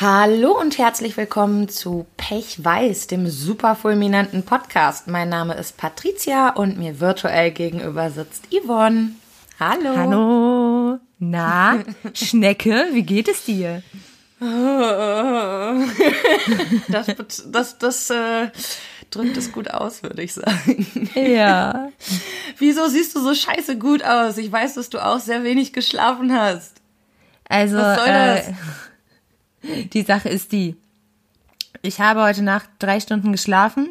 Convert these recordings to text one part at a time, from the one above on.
Hallo und herzlich willkommen zu Pech Weiß, dem super fulminanten Podcast. Mein Name ist Patricia und mir virtuell gegenüber sitzt Yvonne. Hallo. Hallo. Na, Schnecke, wie geht es dir? Das, das, das äh, drückt es gut aus, würde ich sagen. Ja. Wieso siehst du so scheiße gut aus? Ich weiß, dass du auch sehr wenig geschlafen hast. Also, Was soll das? Äh, die Sache ist die. Ich habe heute Nacht drei Stunden geschlafen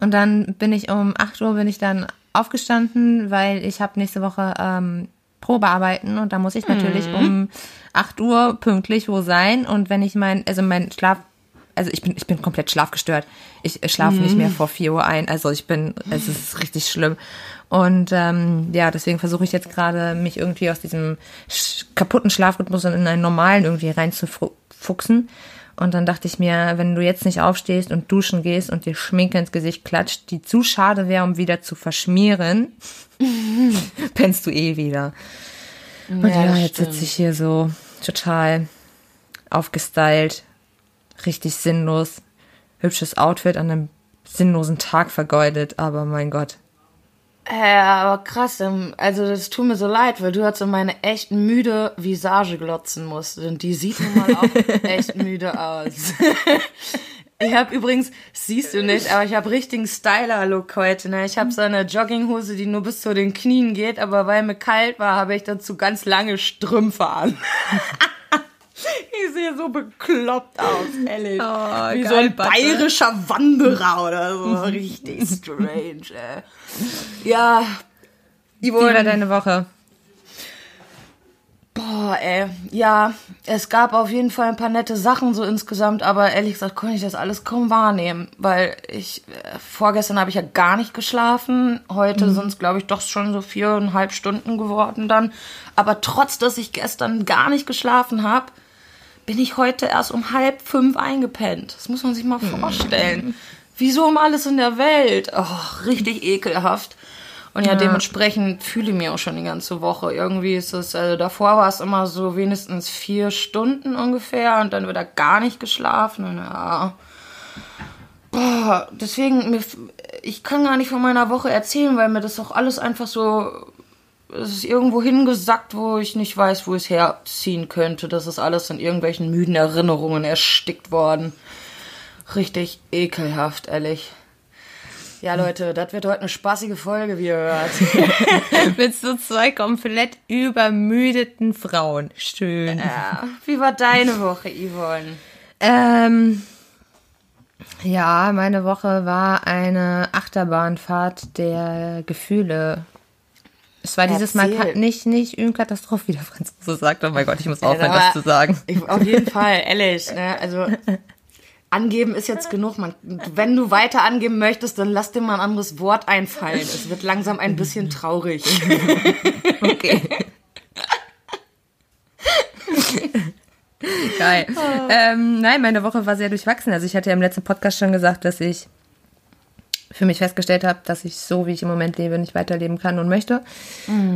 und dann bin ich um 8 Uhr bin ich dann aufgestanden, weil ich habe nächste Woche ähm, Probearbeiten und da muss ich natürlich Mhm. um 8 Uhr pünktlich wo sein und wenn ich mein, also mein Schlaf, also ich bin, ich bin komplett schlafgestört. Ich schlafe nicht Mhm. mehr vor 4 Uhr ein, also ich bin, es ist richtig schlimm. Und ähm, ja, deswegen versuche ich jetzt gerade, mich irgendwie aus diesem sch kaputten Schlafrhythmus in einen normalen irgendwie reinzufuchsen. Und dann dachte ich mir, wenn du jetzt nicht aufstehst und duschen gehst und dir Schminke ins Gesicht klatscht, die zu schade wäre, um wieder zu verschmieren, pennst du eh wieder. Und ja, jetzt sitze ich hier so total aufgestylt, richtig sinnlos, hübsches Outfit an einem sinnlosen Tag vergeudet, aber mein Gott. Ja, aber krass, also das tut mir so leid, weil du jetzt so meine echt müde Visage glotzen musst. Und die sieht nun mal auch echt müde aus. Ich habe übrigens, siehst du nicht, aber ich habe richtigen Styler-Look heute. Ne? Ich habe so eine Jogginghose, die nur bis zu den Knien geht, aber weil mir kalt war, habe ich dazu ganz lange Strümpfe an. Ich sehe so bekloppt aus, ehrlich. Oh, Wie so geil, ein Batte. bayerischer Wanderer oder so. Richtig strange, ey. Ja. Wie war deine Woche? Boah, ey. Ja, es gab auf jeden Fall ein paar nette Sachen so insgesamt, aber ehrlich gesagt konnte ich das alles kaum wahrnehmen, weil ich, äh, vorgestern habe ich ja gar nicht geschlafen, heute sind es glaube ich doch schon so viereinhalb Stunden geworden dann, aber trotz, dass ich gestern gar nicht geschlafen habe, bin ich heute erst um halb fünf eingepennt. Das muss man sich mal vorstellen. Wieso um alles in der Welt? Oh, richtig ekelhaft. Und ja, dementsprechend fühle ich mich auch schon die ganze Woche. Irgendwie ist es, also davor war es immer so wenigstens vier Stunden ungefähr und dann wieder gar nicht geschlafen. Und ja. Boah, deswegen, mir, ich kann gar nicht von meiner Woche erzählen, weil mir das auch alles einfach so, es ist irgendwo hingesackt, wo ich nicht weiß, wo ich es herziehen könnte. Das ist alles in irgendwelchen müden Erinnerungen erstickt worden. Richtig ekelhaft, ehrlich. Ja, Leute, das wird heute eine spaßige Folge, wie ihr hört. Mit so zwei komplett übermüdeten Frauen. Schön. Ja, wie war deine Woche, Yvonne? Ähm, ja, meine Woche war eine Achterbahnfahrt der Gefühle. Es war dieses Mal Erzähl. ka- nicht, nicht eine Katastrophe, wie der Franzose sagt. Oh mein Gott, ich muss aufhören, aber- das zu sagen. Ich, auf jeden Fall, ehrlich. Ne? Also, angeben ist jetzt genug. Man, wenn du weiter angeben möchtest, dann lass dir mal ein anderes Wort einfallen. Es wird langsam ein bisschen traurig. Okay. Geil. Ähm, nein, meine Woche war sehr durchwachsen. Also ich hatte ja im letzten Podcast schon gesagt, dass ich für mich festgestellt habe, dass ich so, wie ich im Moment lebe, nicht weiterleben kann und möchte.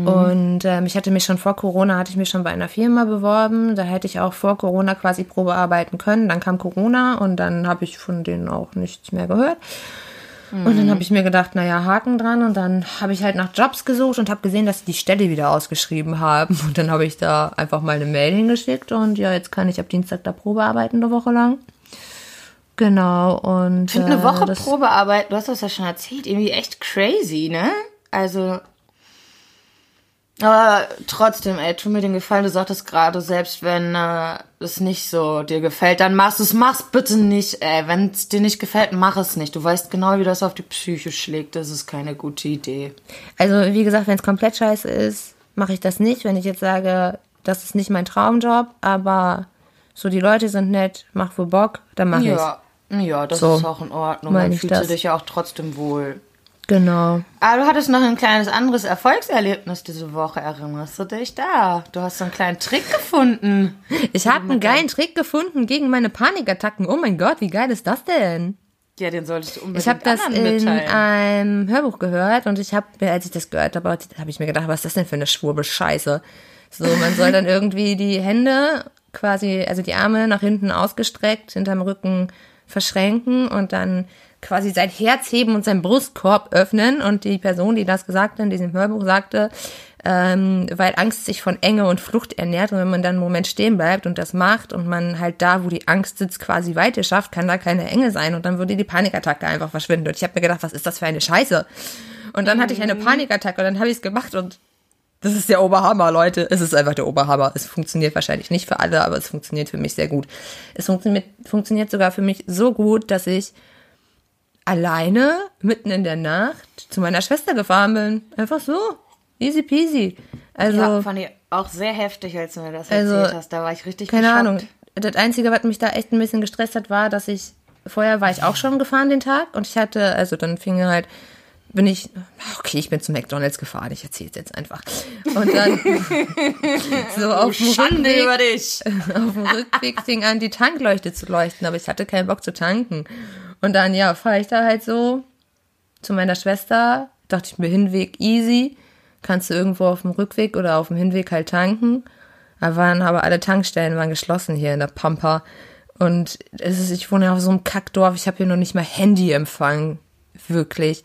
Und ähm, ich hatte mich schon vor Corona, hatte ich mich schon bei einer Firma beworben. Da hätte ich auch vor Corona quasi Probe arbeiten können. Dann kam Corona und dann habe ich von denen auch nichts mehr gehört. Und dann habe ich mir gedacht, naja, Haken dran. Und dann habe ich halt nach Jobs gesucht und habe gesehen, dass sie die Stelle wieder ausgeschrieben haben. Und dann habe ich da einfach mal eine Mail hingeschickt. Und ja, jetzt kann ich ab Dienstag da Probe arbeiten, eine Woche lang. Genau. Und Ich finde eine Woche äh, Probearbeit, du hast das ja schon erzählt, irgendwie echt crazy, ne? Also. Aber trotzdem, ey, tu mir den Gefallen, du sagtest gerade, selbst wenn äh, es nicht so dir gefällt, dann machst du es, mach's bitte nicht, ey. Wenn es dir nicht gefällt, mach es nicht. Du weißt genau, wie das auf die Psyche schlägt. Das ist keine gute Idee. Also, wie gesagt, wenn es komplett scheiße ist, mache ich das nicht. Wenn ich jetzt sage, das ist nicht mein Traumjob, aber so die Leute sind nett, mach wohl Bock, dann mache ich's. Ja, das So, ist auch in Ordnung. Dann fühlst du das. dich ja auch trotzdem wohl. Genau. Aber du hattest noch ein kleines anderes Erfolgserlebnis diese Woche, erinnerst du dich da? Du hast so einen kleinen Trick gefunden. Ich habe einen geilen Trick gefunden gegen meine Panikattacken. Oh mein Gott, wie geil ist das denn? Ja, den solltest du unbedingt Ich habe das anderen in mitteilen. einem Hörbuch gehört und ich habe, als ich das gehört habe, habe ich mir gedacht, was ist das denn für eine Schwurbelscheiße? So, man soll dann irgendwie die Hände quasi, also die Arme nach hinten ausgestreckt, hinterm Rücken verschränken und dann quasi sein Herz heben und seinen Brustkorb öffnen. Und die Person, die das gesagt hat, in diesem Hörbuch sagte, ähm, weil Angst sich von Enge und Flucht ernährt und wenn man dann einen Moment stehen bleibt und das macht und man halt da, wo die Angst sitzt, quasi Weite schafft, kann da keine Enge sein und dann würde die Panikattacke einfach verschwinden. Und ich habe mir gedacht, was ist das für eine Scheiße? Und dann hatte ich eine mhm. Panikattacke und dann habe ich es gemacht und das ist der Oberhammer, Leute. Es ist einfach der Oberhammer. Es funktioniert wahrscheinlich nicht für alle, aber es funktioniert für mich sehr gut. Es funktioniert, funktioniert sogar für mich so gut, dass ich alleine mitten in der Nacht zu meiner Schwester gefahren bin. Einfach so. Easy peasy. Also, ja, fand ich auch sehr heftig, als du mir das also, erzählt hast. Da war ich richtig Keine geschockt. Ahnung. Das Einzige, was mich da echt ein bisschen gestresst hat, war, dass ich, vorher war ich auch schon gefahren den Tag und ich hatte, also dann fing halt bin ich, okay, ich bin zu McDonalds gefahren, ich erzähle es jetzt einfach. Und dann so auf dem, Rückweg, über dich. auf dem Rückweg fing an, die Tankleuchte zu leuchten, aber ich hatte keinen Bock zu tanken. Und dann, ja, fahre ich da halt so zu meiner Schwester, dachte ich mir, Hinweg easy, kannst du irgendwo auf dem Rückweg oder auf dem Hinweg halt tanken. Da waren aber alle Tankstellen waren geschlossen hier in der Pampa. Und es ist, ich wohne auf so einem Kackdorf, ich habe hier noch nicht mal Handyempfang. Wirklich.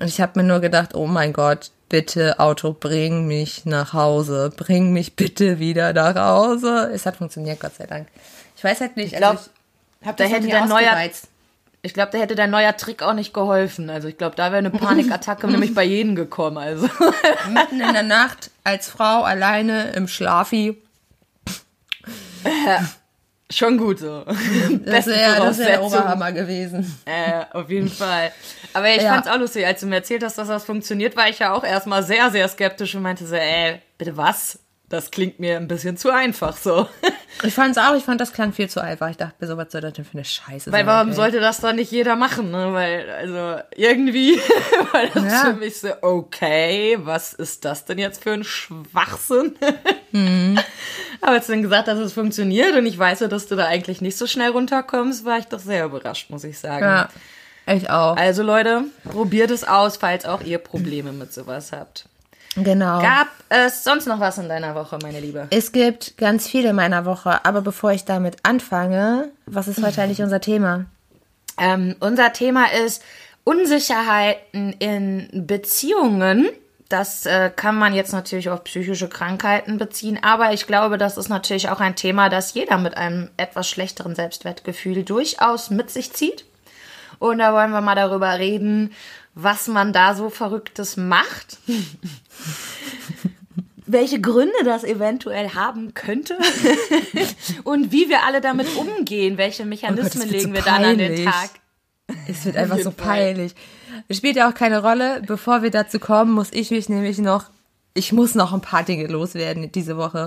Und ich habe mir nur gedacht, oh mein Gott, bitte Auto, bring mich nach Hause. Bring mich bitte wieder nach Hause. Es hat funktioniert, Gott sei Dank. Ich weiß halt nicht. Ich glaube, also da hätte dein neuer, ich glaube, da hätte dein neuer Trick auch nicht geholfen. Also ich glaube, da wäre eine Panikattacke nämlich bei jedem gekommen. Also mitten in der Nacht als Frau alleine im Schlafi. Schon gut so. Das wäre das wär der Oberhammer gewesen. Äh, auf jeden Fall. Aber ich ja. fand's auch lustig, als du mir erzählt hast, dass das funktioniert, war ich ja auch erstmal sehr, sehr skeptisch und meinte so, ey, bitte was? Das klingt mir ein bisschen zu einfach so. Ich fand's auch, ich fand das klang viel zu einfach. Ich dachte mir so, was soll das denn für eine Scheiße Weil sein? Weil warum ey? sollte das dann nicht jeder machen, ne? Weil, also, irgendwie war das ja. für mich so, okay, was ist das denn jetzt für ein Schwachsinn? Mhm. Aber als du dann gesagt hast, dass es funktioniert und ich weiß ja, dass du da eigentlich nicht so schnell runterkommst, war ich doch sehr überrascht, muss ich sagen. Ja, ich auch. Also Leute, probiert es aus, falls auch ihr Probleme mit sowas habt. Genau. Gab es sonst noch was in deiner Woche, meine Liebe? Es gibt ganz viele in meiner Woche, aber bevor ich damit anfange, was ist heute eigentlich unser Thema? Ähm, unser Thema ist Unsicherheiten in Beziehungen. Das äh, kann man jetzt natürlich auf psychische Krankheiten beziehen, aber ich glaube, das ist natürlich auch ein Thema, das jeder mit einem etwas schlechteren Selbstwertgefühl durchaus mit sich zieht. Und da wollen wir mal darüber reden, was man da so Verrücktes macht. welche Gründe das eventuell haben könnte und wie wir alle damit umgehen, welche Mechanismen oh Gott, legen wir so dann an den Tag. Es wird einfach so peinlich. Es spielt ja auch keine Rolle. Bevor wir dazu kommen, muss ich mich nämlich noch, ich muss noch ein paar Dinge loswerden diese Woche.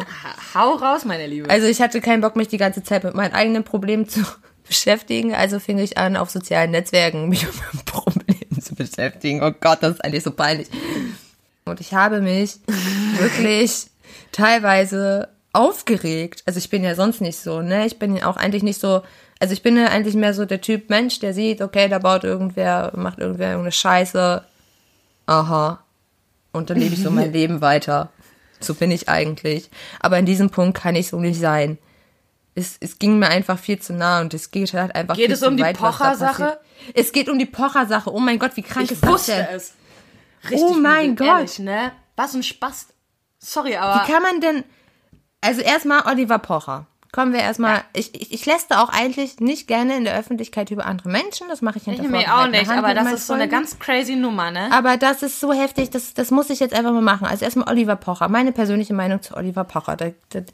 Hau raus, meine Liebe. Also ich hatte keinen Bock, mich die ganze Zeit mit meinen eigenen Problemen zu beschäftigen. Also fing ich an, auf sozialen Netzwerken mich mit meinem Problem zu beschäftigen. Oh Gott, das ist eigentlich so peinlich. Und ich habe mich wirklich teilweise aufgeregt. Also ich bin ja sonst nicht so, ne? Ich bin ja auch eigentlich nicht so, also ich bin ja eigentlich mehr so der Typ Mensch, der sieht, okay, da baut irgendwer, macht irgendwer irgendeine Scheiße. Aha. Und dann lebe ich so mein Leben weiter. So bin ich eigentlich. Aber in diesem Punkt kann ich so nicht sein es, es ging mir einfach viel zu nah und es geht halt einfach geht es um die Pocher-Sache? Es geht um die Pocher-Sache. Oh mein Gott, wie krank ich ist das denn? Es. Richtig oh mein Gott. Ehrlich, ne? Was ein Spaß. Sorry, aber. Wie kann man denn. Also erstmal Oliver Pocher. Kommen wir erstmal. Ja. Ich, ich, ich lässt auch eigentlich nicht gerne in der Öffentlichkeit über andere Menschen. Das mache ich hinter Ich mir auch nicht, aber das ist so eine ganz crazy Nummer, ne? Aber das ist so heftig, das, das muss ich jetzt einfach mal machen. Also erstmal Oliver Pocher. Meine persönliche Meinung zu Oliver Pocher. Das, das,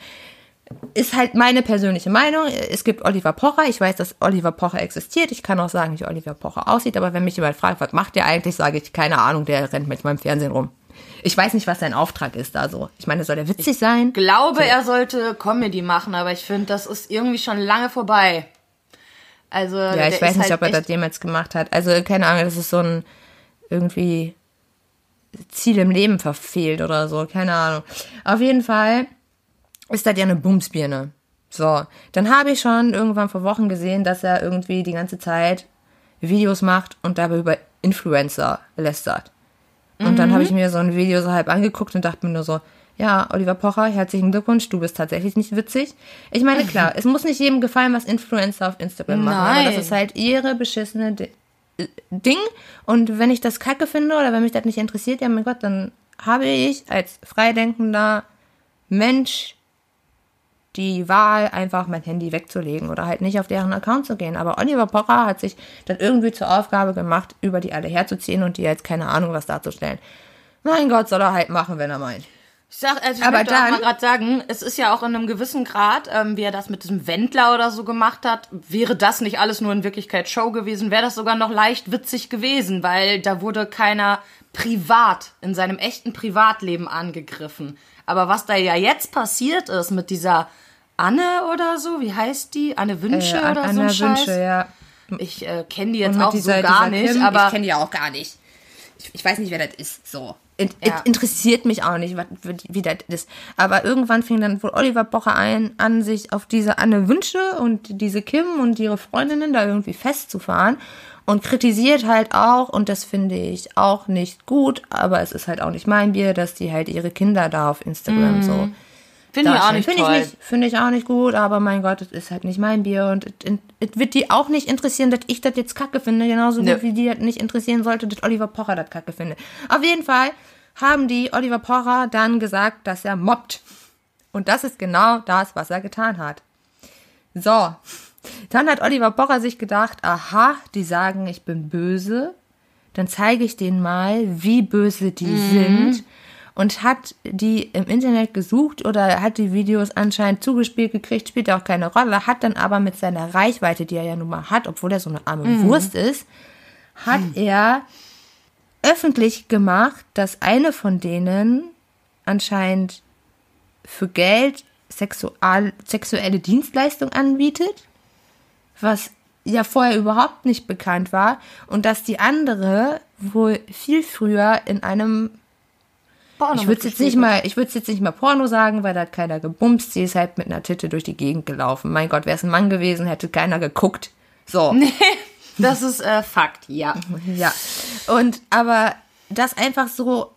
ist halt meine persönliche Meinung. Es gibt Oliver Pocher. Ich weiß, dass Oliver Pocher existiert. Ich kann auch sagen, wie Oliver Pocher aussieht. Aber wenn mich jemand fragt, was macht der eigentlich, sage ich, keine Ahnung, der rennt mit meinem Fernsehen rum. Ich weiß nicht, was sein Auftrag ist da so. Ich meine, soll der witzig sein? Ich glaube, so. er sollte Comedy machen, aber ich finde, das ist irgendwie schon lange vorbei. Also, ja, ich weiß nicht, halt ob er das jemals gemacht hat. Also, keine Ahnung, das ist so ein irgendwie Ziel im Leben verfehlt oder so. Keine Ahnung. Auf jeden Fall ist das ja eine Bumsbirne. So, dann habe ich schon irgendwann vor Wochen gesehen, dass er irgendwie die ganze Zeit Videos macht und dabei über Influencer lästert. Und mhm. dann habe ich mir so ein Video so halb angeguckt und dachte mir nur so, ja, Oliver Pocher, herzlichen Glückwunsch, du bist tatsächlich nicht witzig. Ich meine, klar, es muss nicht jedem gefallen, was Influencer auf Instagram machen, aber das Nein. ist halt ihre beschissene Di äh, Ding. Und wenn ich das kacke finde oder wenn mich das nicht interessiert, ja, mein Gott, dann habe ich als freidenkender Mensch die Wahl, einfach mein Handy wegzulegen oder halt nicht auf deren Account zu gehen. Aber Oliver Pocher hat sich dann irgendwie zur Aufgabe gemacht, über die alle herzuziehen und die jetzt keine Ahnung was darzustellen. Mein Gott, soll er halt machen, wenn er meint. Ich sag, also ich Aber möchte auch dann- mal gerade sagen, es ist ja auch in einem gewissen Grad, ähm, wie er das mit diesem Wendler oder so gemacht hat, wäre das nicht alles nur in Wirklichkeit Show gewesen, wäre das sogar noch leicht witzig gewesen, weil da wurde keiner privat, in seinem echten Privatleben angegriffen. Aber was da ja jetzt passiert ist mit dieser Anne oder so, wie heißt die? Anne Wünsche Äh, oder so Anna ein Scheiß? Wünsche, ja. Ich äh, kenne die jetzt auch dieser- so gar nicht, Kim, aber ich kenne die ja auch gar nicht. Ich, ich weiß nicht, wer das ist. So. In, Ja. es interessiert mich auch nicht, was, wie, wie das ist. Aber irgendwann fing dann wohl Oliver Pocher ein, an, sich auf diese Anne Wünsche und diese Kim und ihre Freundinnen da irgendwie festzufahren und kritisiert halt auch, und das finde ich auch nicht gut, aber es ist halt auch nicht mein Bier, dass die halt ihre Kinder da auf Instagram so finde ich auch nicht Finde toll. ich, nicht, finde ich auch nicht gut, aber mein Gott, es ist halt nicht mein Bier und es- wird die auch nicht interessieren, dass ich das jetzt kacke finde, genauso Nö. gut wie die das nicht interessieren sollte, dass Oliver Pocher das kacke findet. Auf jeden Fall haben die Oliver Pocher dann gesagt, dass er mobbt. Und das ist genau das, was er getan hat. So, dann hat Oliver Pocher sich gedacht, aha, die sagen, ich bin böse, dann zeige ich denen mal, wie böse die sind und hat die im Internet gesucht oder hat die Videos anscheinend zugespielt gekriegt, spielt auch keine Rolle, hat dann aber mit seiner Reichweite, die er ja nun mal hat, obwohl er so eine arme Wurst ist, hat er öffentlich gemacht, dass eine von denen anscheinend für Geld sexual, sexuelle Dienstleistung anbietet, was ja vorher überhaupt nicht bekannt war und dass die andere wohl viel früher in einem Porno ich würde jetzt nicht mal, ich würde jetzt nicht mal Porno sagen, weil da hat keiner gebumst. Sie ist halt mit einer Titte durch die Gegend gelaufen. Mein Gott, wäre es ein Mann gewesen, hätte keiner geguckt. So. Das ist äh, Fakt, ja. Ja. Und aber das einfach so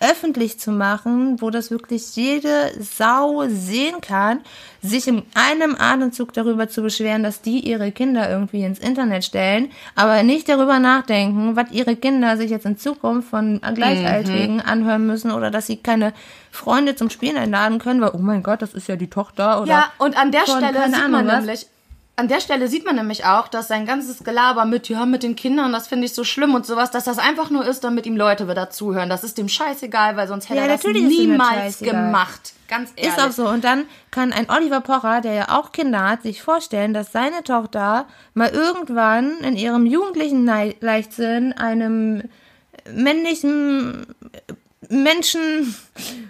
öffentlich zu machen, wo das wirklich jede Sau sehen kann, sich in einem Atemzug darüber zu beschweren, dass die ihre Kinder irgendwie ins Internet stellen, aber nicht darüber nachdenken, was ihre Kinder sich jetzt in Zukunft von Gleichaltrigen anhören müssen oder dass sie keine Freunde zum Spielen einladen können, weil, oh mein Gott, das ist ja die Tochter oder. Ja, und an der Stelle sieht man was. nämlich, an der Stelle sieht man nämlich auch, dass sein ganzes Gelaber mit, ja, mit den Kindern, das finde ich so schlimm und sowas, dass das einfach nur ist, damit ihm Leute wieder zuhören. Das ist dem scheißegal, weil sonst hätte Ja, er das niemals gemacht. Ganz ehrlich. Ist auch so. Und dann kann ein Oliver Pocher, der ja auch Kinder hat, sich vorstellen, dass seine Tochter mal irgendwann in ihrem jugendlichen Leichtsinn einem männlichen Menschen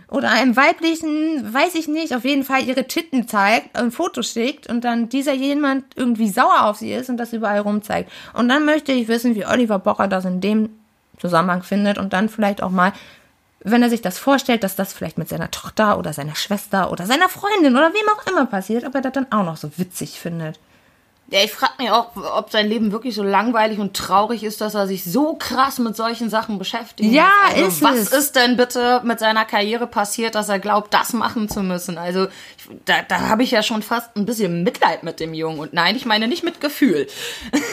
oder einem weiblichen, weiß ich nicht, auf jeden Fall ihre Titten zeigt, ein Foto schickt und dann dieser jemand irgendwie sauer auf sie ist und das überall rumzeigt. Und dann möchte ich wissen, wie Oliver Pocher das in dem Zusammenhang findet und dann vielleicht auch mal wenn er sich das vorstellt, dass das vielleicht mit seiner Tochter oder seiner Schwester oder seiner Freundin oder wem auch immer passiert, ob er das dann auch noch so witzig findet. Ja, ich frage mich auch, ob sein Leben wirklich so langweilig und traurig ist, dass er sich so krass mit solchen Sachen beschäftigt. Ja, also, ist was es. ist denn bitte mit seiner Karriere passiert, dass er glaubt, das machen zu müssen? Also da, da habe ich ja schon fast ein bisschen Mitleid mit dem Jungen. Und nein, ich meine nicht mit Gefühl.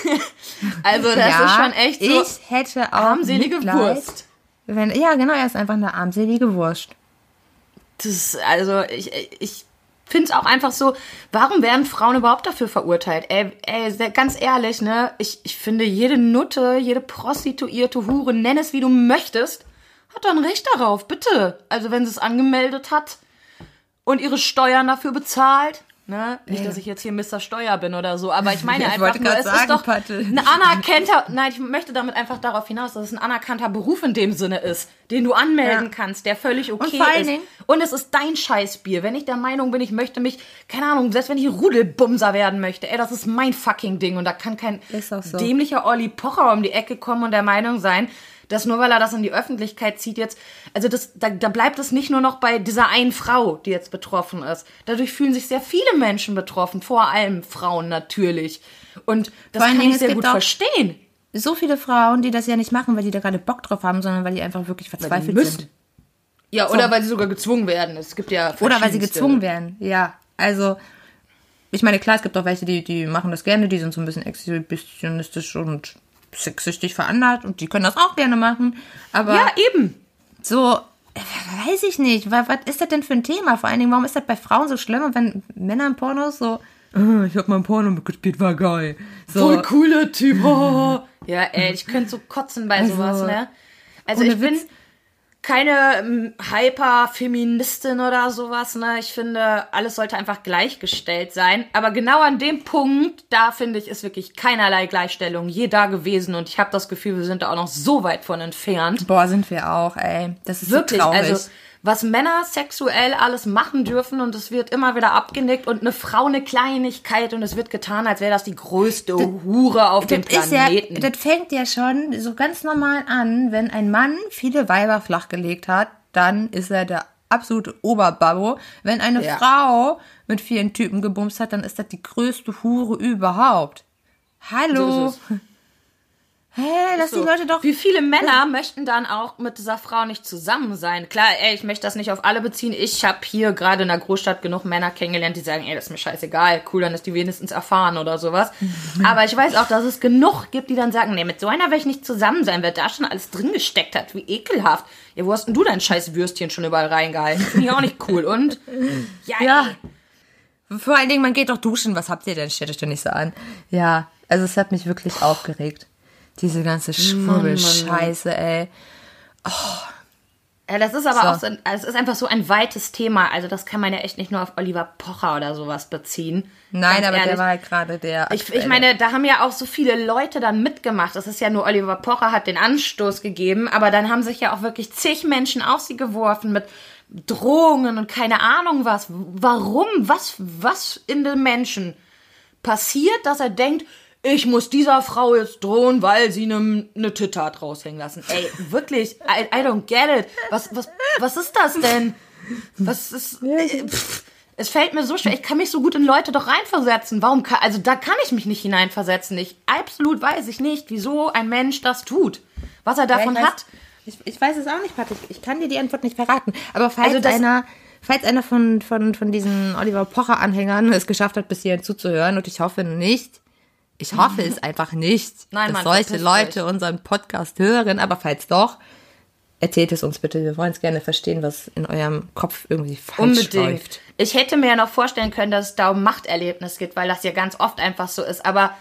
also das ja, ist schon echt so ich hätte auch armselige Mitleid, Wurst. Wenn, ja, genau, er ist einfach eine armselige Wurst. Das ist, also ich, ich finde es auch einfach so, warum werden Frauen überhaupt dafür verurteilt? Ey, ey ganz ehrlich, ne? Ich, ich finde, jede Nutte, jede Prostituierte, Hure, nenn es wie du möchtest, hat doch ein Recht darauf, bitte. Also wenn sie es angemeldet hat und ihre Steuern dafür bezahlt. Ne? Nicht, dass ich jetzt hier Mr. Steuer bin oder so, aber ich meine Ich einfach nur, es sagen, ist doch Patte. ein anerkannter, nein, ich möchte damit einfach darauf hinaus, dass es ein anerkannter Beruf in dem Sinne ist, den du anmelden Ja. kannst, der völlig okay vor allen ist. Dingen- Und es ist dein Scheißbier. Wenn ich der Meinung bin, ich möchte mich, keine Ahnung, selbst wenn ich Rudelbumser werden möchte, ey, das ist mein fucking Ding. Und da kann kein so. dämlicher Olli Pocher um die Ecke kommen und der Meinung sein, dass nur weil er das in die Öffentlichkeit zieht jetzt, also das, da, da bleibt es nicht nur noch bei dieser einen Frau, die jetzt betroffen ist. Dadurch fühlen sich sehr viele Menschen betroffen, vor allem Frauen natürlich. Und das kann Dingen, ich sehr gut verstehen. So viele Frauen, die das ja nicht machen, weil die da gerade Bock drauf haben, sondern weil die einfach wirklich verzweifelt müssen. sind. Ja, oder weil sie sogar gezwungen werden. Es gibt ja Oder weil sie gezwungen werden, ja. Also, ich meine, klar, es gibt auch welche, die, die machen das gerne, die sind so ein bisschen exhibitionistisch und sexistisch veranlagt und die können das auch gerne machen. Aber Ja, eben. so, weiß ich nicht, was, was ist das denn für ein Thema? Vor allen Dingen, warum ist das bei Frauen so schlimm und wenn Männer in Pornos so, "Ah, ich hab mal ein Porno mitgespielt, war geil. So, Voll cooler Typ. Oh. Ja, ey, ich könnte so kotzen bei Also, sowas, ne? Also ich bin Witz. Keine ähm, Hyper-Feministin oder sowas, ne? Ich finde, alles sollte einfach gleichgestellt sein. Aber genau an dem Punkt, da finde ich, ist wirklich keinerlei Gleichstellung je da gewesen. Und ich habe das Gefühl, wir sind da auch noch so weit von entfernt. boah, sind wir auch, ey. Das ist Wirklich, so traurig. also was Männer sexuell alles machen dürfen und es wird immer wieder abgenickt und eine Frau eine Kleinigkeit und es wird getan, als wäre das die größte Hure auf dem das ist ja, Planeten. das fängt ja schon so ganz normal an, wenn ein Mann viele Weiber flachgelegt hat, dann ist er der absolute Oberbabbo. Wenn eine Ja. Frau mit vielen Typen gebumst hat, dann ist das die größte Hure überhaupt. Hallo. So Hey, lass So. die Leute doch. Wie viele Männer möchten dann auch mit dieser Frau nicht zusammen sein? Klar, ey, ich möchte das nicht auf alle beziehen. Ich habe hier gerade in der Großstadt genug Männer kennengelernt, die sagen, ey, das ist mir scheißegal, cool, dann ist die wenigstens erfahren oder sowas. Aber ich weiß auch, dass es genug gibt, die dann sagen, nee, mit so einer will ich nicht zusammen sein, wer da schon alles drin gesteckt hat. Wie ekelhaft. Ja, wo hast denn du dein scheiß Würstchen schon überall reingehalten? Finde ich auch nicht cool. Und ja, Ja. ey. Vor allen Dingen, man geht doch duschen. Was habt ihr denn? Stellt euch doch nicht so an. Ja, also es hat mich wirklich aufgeregt. Diese ganze Schwurbel-Scheiße, ey. Ja, das ist aber So. auch so, ein- also es ist einfach so ein weites Thema. Also das kann man ja echt nicht nur auf Oliver Pocher oder sowas beziehen. Nein, Ganz aber ehrlich. der war halt gerade der. Ich, ich meine, da haben ja auch so viele Leute dann mitgemacht. Das ist ja nur Oliver Pocher hat den Anstoß gegeben, aber dann haben sich ja auch wirklich zig Menschen auf sie geworfen mit Drohungen und keine Ahnung was. Warum? Was, was in dem Menschen passiert, dass er denkt, ich muss dieser Frau jetzt drohen, weil sie eine ne Titte hat raushängen lassen. Ey, wirklich, I, I don't get it. Was, was, was ist das denn? Was ist... Äh, pff, es fällt mir so schwer, ich kann mich so gut in Leute doch reinversetzen. Warum kann, also da kann ich mich nicht hineinversetzen. Ich, absolut weiß ich nicht, wieso ein Mensch das tut. Was er davon weiß, hat. Ich, ich weiß es auch nicht, Patrick. Ich kann dir die Antwort nicht verraten. Aber falls Also einer, falls einer von, von, von diesen Oliver Pocher-Anhängern es geschafft hat, bis hierhin zuzuhören, und ich hoffe nicht, ich hoffe es einfach nicht, Nein, dass Mann, solche Leute euch. unseren Podcast hören, aber falls doch, erzählt es uns bitte. Wir wollen es gerne verstehen, was in eurem Kopf irgendwie falsch Unbedingt. läuft. Ich hätte mir ja noch vorstellen können, dass es da um Machterlebnis geht, weil das ja ganz oft einfach so ist. Aber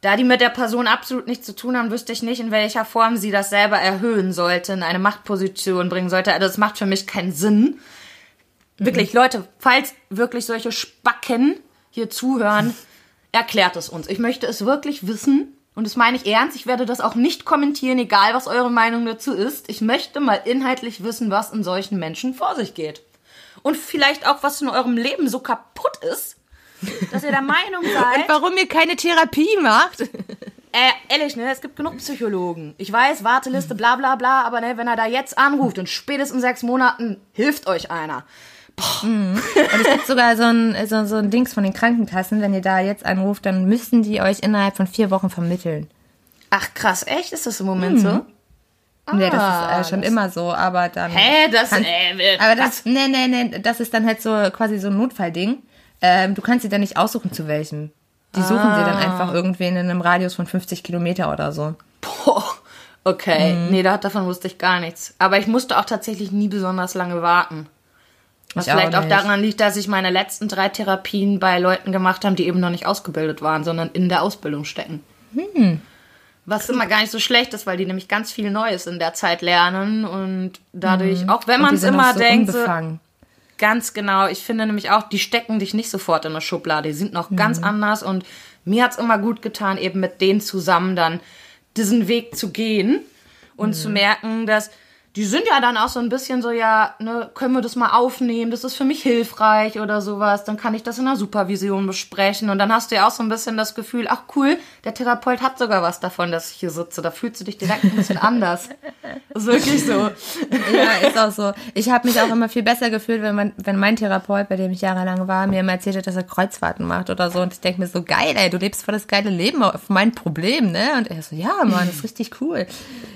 da die mit der Person absolut nichts zu tun haben, wüsste ich nicht, in welcher Form sie das selber erhöhen sollte, in eine Machtposition bringen sollte. Also das macht für mich keinen Sinn. Wirklich, Leute, falls wirklich solche Spacken hier zuhören, erklärt es uns. Ich möchte es wirklich wissen. Und das meine ich ernst. Ich werde das auch nicht kommentieren, egal was eure Meinung dazu ist. Ich möchte mal inhaltlich wissen, was in solchen Menschen vor sich geht. Und vielleicht auch, was in eurem Leben so kaputt ist, dass ihr der Meinung Und seid. warum ihr keine Therapie macht? Äh, ehrlich, ne, es gibt genug Psychologen. Ich weiß, Warteliste, bla bla bla, aber ne, wenn er da jetzt anruft und spätestens sechs Monaten hilft euch einer. Und es gibt sogar so ein, so, so ein Dings von den Krankenkassen, wenn ihr da jetzt anruft, dann müssen die euch innerhalb von vier Wochen vermitteln. Ach krass, echt? Ist das im Moment so? ja, das Ah, ist äh, schon das- immer so, aber dann. Hä, das, Kann- äh, aber das, nee, nee, nee, das ist dann halt so quasi so ein Notfallding. Ähm, du kannst sie dann nicht aussuchen, zu welchem. Die suchen sie dann Ah. einfach irgendwen in einem Radius von 50 Kilometer oder so. Boah, okay. Mhm. Nee, da, davon wusste ich gar nichts. Aber ich musste auch tatsächlich nie besonders lange warten. Was Ich auch vielleicht auch, nicht. daran liegt, dass ich meine letzten drei Therapien bei Leuten gemacht habe, die eben noch nicht ausgebildet waren, sondern in der Ausbildung stecken. Hm. Was immer gar nicht so schlecht ist, weil die nämlich ganz viel Neues in der Zeit lernen und dadurch, auch wenn man es immer so denkt, unbefangen. Ganz genau. Ich finde nämlich auch, die stecken dich nicht sofort in eine Schublade. Die sind noch Mhm. ganz anders und mir hat's immer gut getan, eben mit denen zusammen dann diesen Weg zu gehen und Mhm. zu merken, dass die sind ja dann auch so ein bisschen so, ja, ne, können wir das mal aufnehmen, das ist für mich hilfreich oder sowas, dann kann ich das in der Supervision besprechen und dann hast du ja auch so ein bisschen das Gefühl, ach cool, der Therapeut hat sogar was davon, dass ich hier sitze, da fühlst du dich direkt ein bisschen anders. Das ist wirklich so. Ja, ist auch so. Ich habe mich auch immer viel besser gefühlt, wenn, man, wenn mein Therapeut, bei dem ich jahrelang war, mir immer erzählt hat, dass er Kreuzfahrten macht oder so. Und ich denke mir so, geil, ey, du lebst voll das geile Leben auf mein Problem, ne? Und er so, ja, Mann, das ist richtig cool.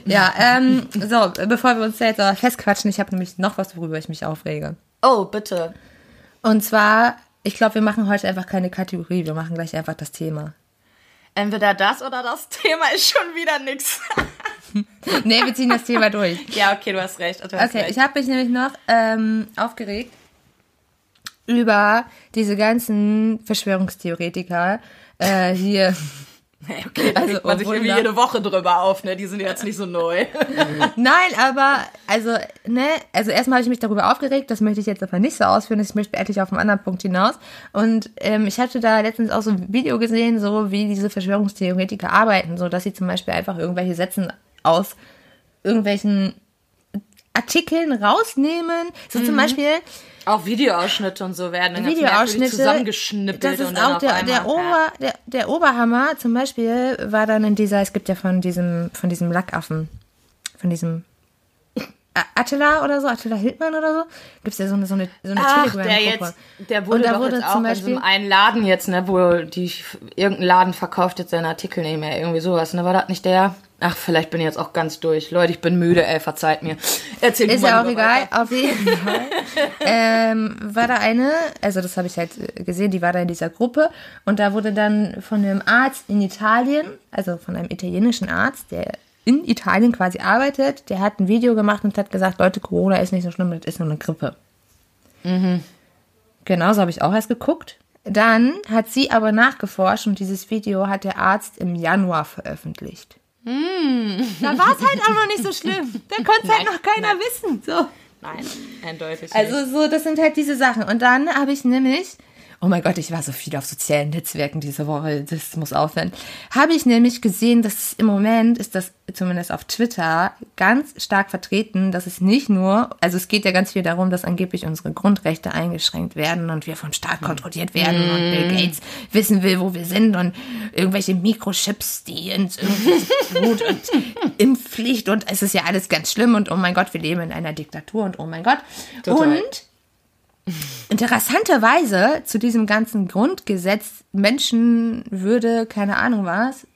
Ja, ähm, so, bevor wir uns uns da jetzt aber festquatschen. Ich habe nämlich noch was, worüber ich mich aufrege. Oh, bitte. Und zwar, ich glaube, wir machen heute einfach keine Kategorie. Wir machen gleich einfach das Thema. Entweder das oder das Thema ist schon wieder nix. nee, wir ziehen das Thema durch. Ja, okay, du hast recht. Du hast Okay, recht. ich habe mich nämlich noch ähm, aufgeregt über diese ganzen Verschwörungstheoretiker äh, hier. Okay, da also, regt man sich irgendwie jede Woche drüber auf, ne? Die sind jetzt nicht so neu. Nein, aber also ne, also erstmal habe ich mich darüber aufgeregt. Das möchte ich jetzt aber nicht so ausführen. Ich möchte endlich auf einen anderen Punkt hinaus. Und ähm, ich hatte da letztens auch so ein Video gesehen, so wie diese Verschwörungstheoretiker arbeiten, so dass sie zum Beispiel einfach irgendwelche Sätzen aus irgendwelchen Artikeln rausnehmen. So zum Beispiel Auch Videoausschnitte und so werden dann Videoausschnitte. zusammengeschnippelt Das ist und auch der, der, Ober, der, der Oberhammer zum Beispiel war dann in dieser, es gibt ja von diesem, von diesem Lackaffen, von diesem Attila oder so, Attila Hildmann oder so, gibt's ja so eine, so eine, so eine Ach, der Telegram-Gruppe. jetzt, der wurde Und da doch wurde jetzt auch zum in Beispiel- diesem einen Laden jetzt, ne, wo die, irgendein Laden verkauft jetzt seine Artikel nicht mehr, irgendwie sowas, ne, war das nicht der? Ach, vielleicht bin ich jetzt auch ganz durch. Leute, ich bin müde, ey, verzeiht mir. Erzähl du Ist ja auch egal, weiter. auf jeden Fall. ähm, war da eine, also das habe ich halt äh, gesehen, die war da in dieser Gruppe und da wurde dann von einem Arzt in Italien, also von einem italienischen Arzt, der in Italien quasi arbeitet, der hat ein Video gemacht und hat gesagt, Leute, Corona ist nicht so schlimm, das ist nur eine Grippe. Genau, so habe ich auch erst geguckt. Dann hat sie aber nachgeforscht und dieses Video hat der Arzt im Januar veröffentlicht. Da war es halt auch noch nicht so schlimm. Da konnte es halt noch keiner nein. wissen. So. Nein, eindeutig Also nicht. so, das sind halt diese Sachen. Und dann habe ich nämlich, oh mein Gott, ich war so viel auf sozialen Netzwerken diese Woche, das muss aufhören. Habe ich nämlich gesehen, dass im Moment ist das zumindest auf Twitter ganz stark vertreten, dass es nicht nur, also es geht ja ganz viel darum, dass angeblich unsere Grundrechte eingeschränkt werden und wir vom Staat kontrolliert werden und Bill Gates wissen will, wo wir sind und irgendwelche Mikrochips, die ins irgendwie Blut und Impfpflicht und es ist ja alles ganz schlimm und oh mein Gott, wir leben in einer Diktatur und oh mein Gott. Total. Und interessanterweise zu diesem ganzen Grundgesetz Menschenwürde, keine Ahnung was,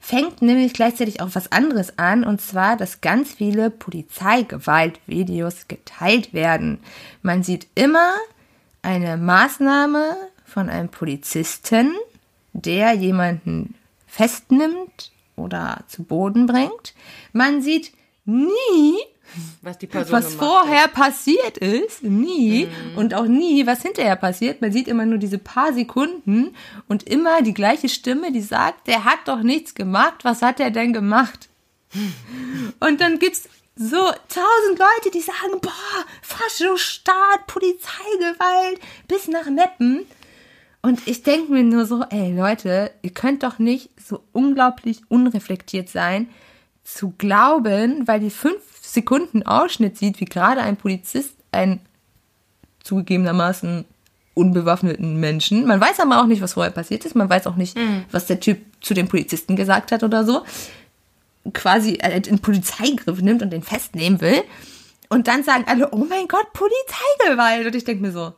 fängt nämlich gleichzeitig auch was anderes an, und zwar, dass ganz viele Polizeigewaltvideos geteilt werden. Man sieht immer eine Maßnahme von einem Polizisten, der jemanden festnimmt oder zu Boden bringt. Man sieht nie, Was die Person was vorher passiert ist, nie und auch nie, was hinterher passiert. Man sieht immer nur diese paar Sekunden und immer die gleiche Stimme, die sagt, der hat doch nichts gemacht, was hat er denn gemacht? Und dann gibt's so tausend Leute, die sagen, boah, Faschostaat, Polizeigewalt, bis nach Meppen. Und ich denke mir nur so, ey Leute, ihr könnt doch nicht so unglaublich unreflektiert sein, zu glauben, weil die fünf Sekunden Ausschnitt sieht, wie gerade ein Polizist einen zugegebenermaßen unbewaffneten Menschen. Man weiß aber auch nicht, was vorher passiert ist. Man weiß auch nicht, was der Typ zu den Polizisten gesagt hat oder so. Quasi äh, den Polizeigriff nimmt und den festnehmen will. Und dann sagen alle, oh mein Gott, Polizeigewalt. Und ich denke mir so,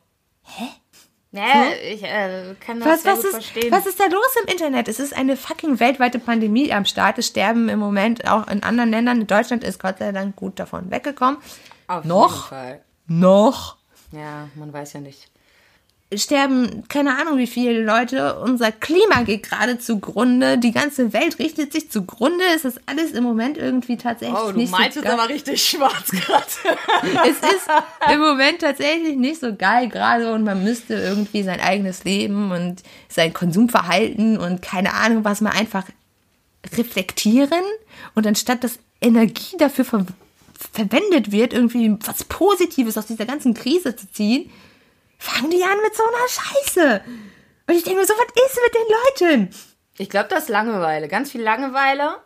Ja, ich äh, kann das was, sehr was, gut ist, verstehen. was ist da los im Internet? Es ist eine fucking weltweite Pandemie am Start. Es sterben im Moment auch in anderen Ländern. Deutschland ist Gott sei Dank gut davon weggekommen. Auf noch? jeden Fall. Noch Ja, man weiß ja nicht. Sterben keine Ahnung wie viele Leute. Unser Klima geht gerade zugrunde. Die ganze Welt richtet sich zugrunde. Es ist alles im Moment irgendwie tatsächlich Oh, du nicht meinst so geil. aber richtig schwarz gerade. es ist im Moment tatsächlich nicht so geil gerade und man müsste irgendwie sein eigenes Leben und sein Konsumverhalten und keine Ahnung was mal einfach reflektieren und anstatt dass Energie dafür ver verwendet wird, irgendwie was Positives aus dieser ganzen Krise zu ziehen, fangen die an mit so einer Scheiße. Und ich denke mir so, was ist mit den Leuten? Ich glaube, das ist Langeweile. Ganz viel Langeweile.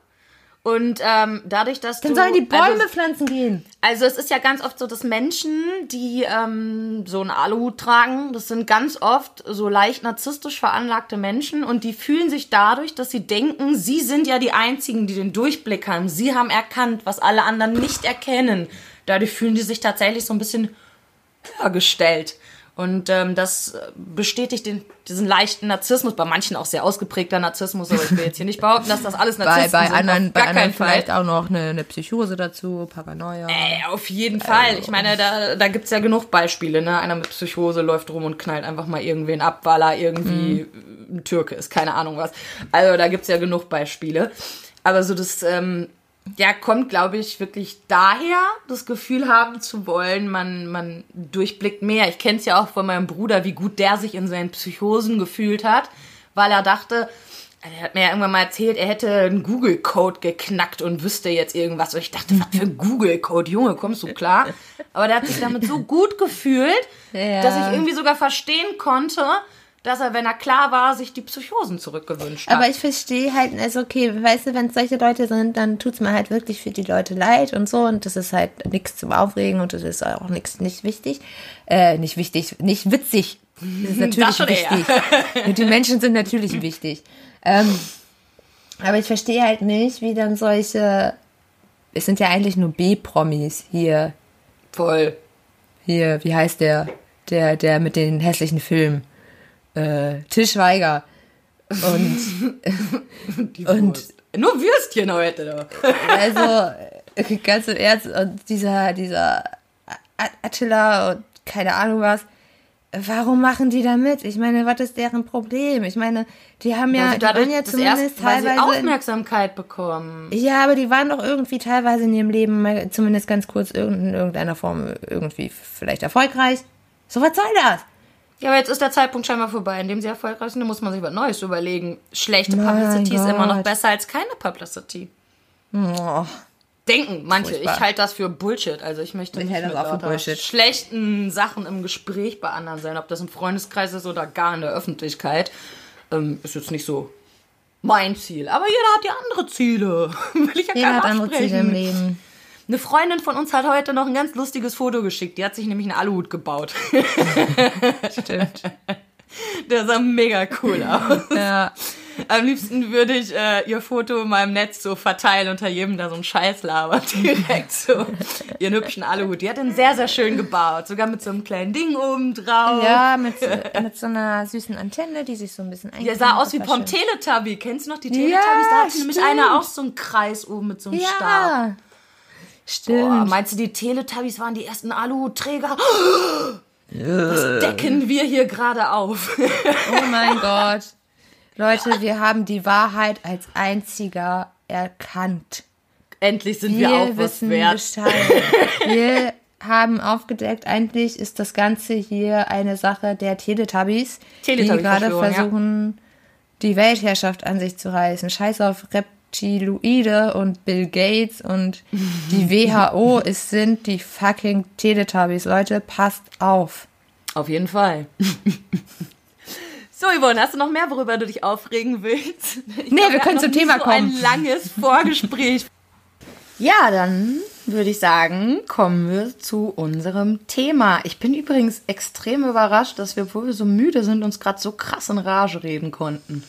Und ähm, dadurch, dass Dann du... sollen die Bäume Also, pflanzen gehen. also es ist ja ganz oft so, dass Menschen, die ähm, so einen Aluhut tragen, das sind ganz oft so leicht narzisstisch veranlagte Menschen und die fühlen sich dadurch, dass sie denken, sie sind ja die Einzigen, die den Durchblick haben. Sie haben erkannt, was alle anderen nicht erkennen. Dadurch fühlen die sich tatsächlich so ein bisschen höher gestellt. Und ähm, das bestätigt den, diesen leichten Narzissmus, bei manchen auch sehr ausgeprägter Narzissmus, aber ich will jetzt hier nicht behaupten, dass das alles Narzissmus bei, bei sind. anderen, bei anderen keinen Fall. vielleicht auch noch eine, eine Psychose dazu, Paranoia. Ey, auf jeden Fall. Ich meine, da, da gibt's ja genug Beispiele. Ne? Einer mit Psychose läuft rum und knallt einfach mal irgendwen ab, weil er irgendwie ein Türke ist. Keine Ahnung was. Also da gibt's ja genug Beispiele. Aber so das, ähm, ja, kommt, glaube ich, wirklich daher, das Gefühl haben zu wollen, man, man durchblickt mehr. Ich kenne es ja auch von meinem Bruder, wie gut der sich in seinen Psychosen gefühlt hat, weil er dachte, er hat mir ja irgendwann mal erzählt, er hätte einen Google-Code geknackt und wüsste jetzt irgendwas. Und ich dachte, was für ein Google-Code, Junge, kommst du klar? Aber der hat sich damit so gut gefühlt, Ja. dass ich irgendwie sogar verstehen konnte, dass er, wenn er klar war, sich die Psychosen zurückgewünscht hat. Aber ich verstehe halt, also okay, weißt du, wenn es solche Leute sind, dann tut's mir halt wirklich für die Leute leid und so und das ist halt nichts zum Aufregen und das ist auch nichts nicht wichtig. Äh, nicht wichtig, nicht witzig. Das ist natürlich Das wichtig. Und die Menschen sind natürlich wichtig. Ähm, aber ich verstehe halt nicht, wie dann solche, es sind ja eigentlich nur B-Promis hier, Voll. hier, wie heißt der, der, der mit den hässlichen Filmen, äh, Til Schweiger. Und Die Und-. Nur Würstchen heute doch. Also, äh, ganz im Ernst, und dieser, dieser Attila und keine Ahnung was, warum machen die da mit? Ich meine, was ist deren Problem? Ich meine, die haben ja, Weil sie die dadurch waren ja zumindest erste, weil sie teilweise. In, Aufmerksamkeit bekommen. ja, aber die waren doch irgendwie teilweise in ihrem Leben mal zumindest ganz kurz in irgendeiner Form irgendwie vielleicht erfolgreich. So, was soll das? Ja, aber jetzt ist der Zeitpunkt scheinbar vorbei, in dem sie erfolgreich sind. Da muss man sich was Neues überlegen. Schlechte Mein Publicity ist immer noch Gott. besser als keine Publicity. Oh, Denken manche. Furchtbar. Ich halte das für Bullshit. Also ich möchte Ich nicht halte das auch für Bullshit. schlechten Sachen im Gespräch bei anderen sein. Ob das im Freundeskreis ist oder gar in der Öffentlichkeit. Ähm, ist jetzt nicht so mein Ziel. Aber jeder hat ja andere Ziele. Will ich ja jeder hat andere Ziele im. Leben. Eine Freundin von uns hat heute noch ein ganz lustiges Foto geschickt. Die hat sich nämlich einen Aluhut gebaut. Stimmt. Der sah mega cool aus. ja. Am liebsten würde ich äh, ihr Foto in meinem Netz so verteilen unter jedem, der so einen Scheiß labert. Direkt so ihren hübschen Aluhut. Die hat den sehr, sehr schön gebaut. Sogar mit so einem kleinen Ding oben drauf. Ja, mit, mit so einer süßen Antenne, die sich so ein bisschen Der sah aus wie vom Team. Teletubby. Kennst du noch die Teletubbies? Ja, da hatte nämlich stimmt. einer auch so einen Kreis oben mit so einem Stab. Stimmt. Boah, meinst du, die Teletubbies waren die ersten Aluhutträger? Was decken wir hier gerade auf? Oh mein Gott. Leute, wir haben die Wahrheit als einziger erkannt. Endlich sind wir, Wir auch was wissen wert. Bescheid. Wir haben aufgedeckt, eigentlich ist das Ganze hier eine Sache der Teletubbies, die gerade Teletubby-Verschwörung, ja. versuchen, die Weltherrschaft an sich zu reißen. Scheiß auf Reptiloide und Bill Gates und die WHO. Es sind die fucking Teletubbies. Leute, passt auf. Auf jeden Fall. So, Yvonne, hast du noch mehr, worüber du dich aufregen willst? Ich Nee, wir wir können zum Thema so kommen. ein langes Vorgespräch. ja, dann würde ich sagen, kommen wir zu unserem Thema. Ich bin übrigens extrem überrascht, dass wir, obwohl wir so müde sind, uns gerade so krass in Rage reden konnten.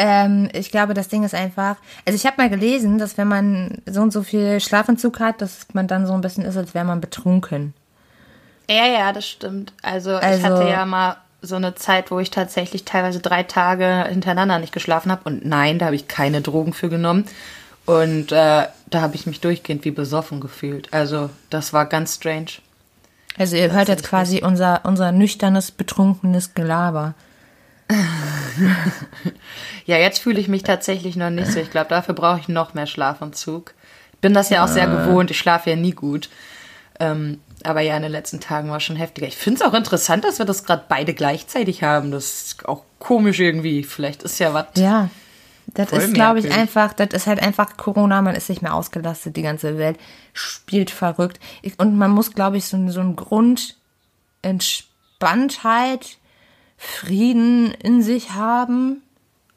Ähm, ich glaube, das Ding ist einfach. Also ich habe mal gelesen, dass wenn man so und so viel Schlafentzug hat, dass man dann so ein bisschen ist, als wäre man betrunken. Ja, ja, das stimmt. Also, ich Also- hatte ja mal so eine Zeit, wo ich tatsächlich teilweise drei Tage hintereinander nicht geschlafen habe. Und nein, da habe ich keine Drogen für genommen. Und äh, da habe ich mich durchgehend wie besoffen gefühlt. Also, das war ganz strange. Also ihr hört jetzt quasi unser, unser nüchternes, betrunkenes Gelaber. Ja, jetzt fühle ich mich tatsächlich noch nicht so. Ich glaube, dafür brauche ich noch mehr Schlafentzug. Ich bin das ja auch sehr gewohnt. Ich schlafe ja nie gut. Ähm, aber ja, in den letzten Tagen war schon heftiger. Ich finde es auch interessant, dass wir das gerade beide gleichzeitig haben. Das ist auch komisch irgendwie. Vielleicht ist ja was. Ja. Das ist, glaube ich, einfach, das ist halt einfach Corona, man ist nicht mehr ausgelastet, die ganze Welt spielt verrückt. Und man muss, glaube ich, so, so einen Grund Entspanntheit, Frieden in sich haben,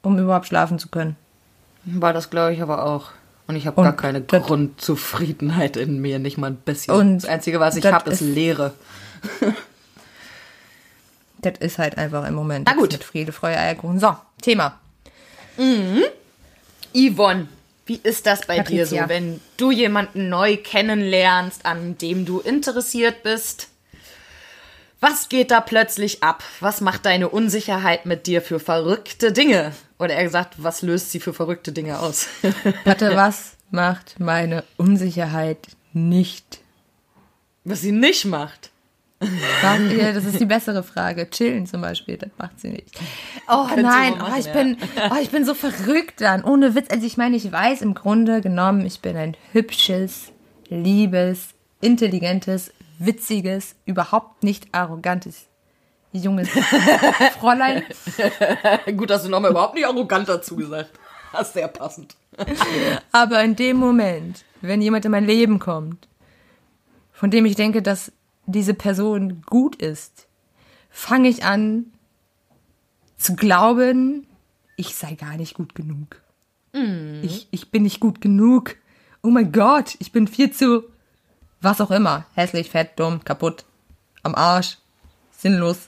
um überhaupt schlafen zu können. War das, glaube ich, aber auch. Und ich habe gar keine Grundzufriedenheit in mir, nicht mal ein bisschen. Und das Einzige, was ich habe, ist ist- Leere. Das ist halt einfach im Moment. Na gut. Mit Friede, Freude, Eierkuchen. So, Thema. Yvonne, wie ist das bei dir so, Patricia. wenn du jemanden neu kennenlernst, an dem du interessiert bist? Was geht da plötzlich ab? Was macht deine Unsicherheit mit dir für verrückte Dinge? Oder er gesagt, was löst sie für verrückte Dinge aus? Warte, was macht meine Unsicherheit nicht? Was sie nicht macht. Ja, das ist die bessere Frage. Chillen zum Beispiel, das macht sie nicht. Oh Könnte sie nein, oh, machen, ich, ja. bin, oh, ich bin so verrückt dann. Ohne Witz. Also ich meine, ich weiß im Grunde genommen, ich bin ein hübsches, liebes, intelligentes, witziges, überhaupt nicht arrogantes, junges Fräulein. Gut, dass du nochmal überhaupt nicht arrogant dazu gesagt hast. Sehr passend. Aber in dem Moment, wenn jemand in mein Leben kommt, von dem ich denke, dass diese Person gut ist, fange ich an zu glauben, ich sei gar nicht gut genug. Ich, ich bin nicht gut genug. Oh mein Gott, ich bin viel zu was auch immer. Hässlich, fett, dumm, kaputt, am Arsch, sinnlos.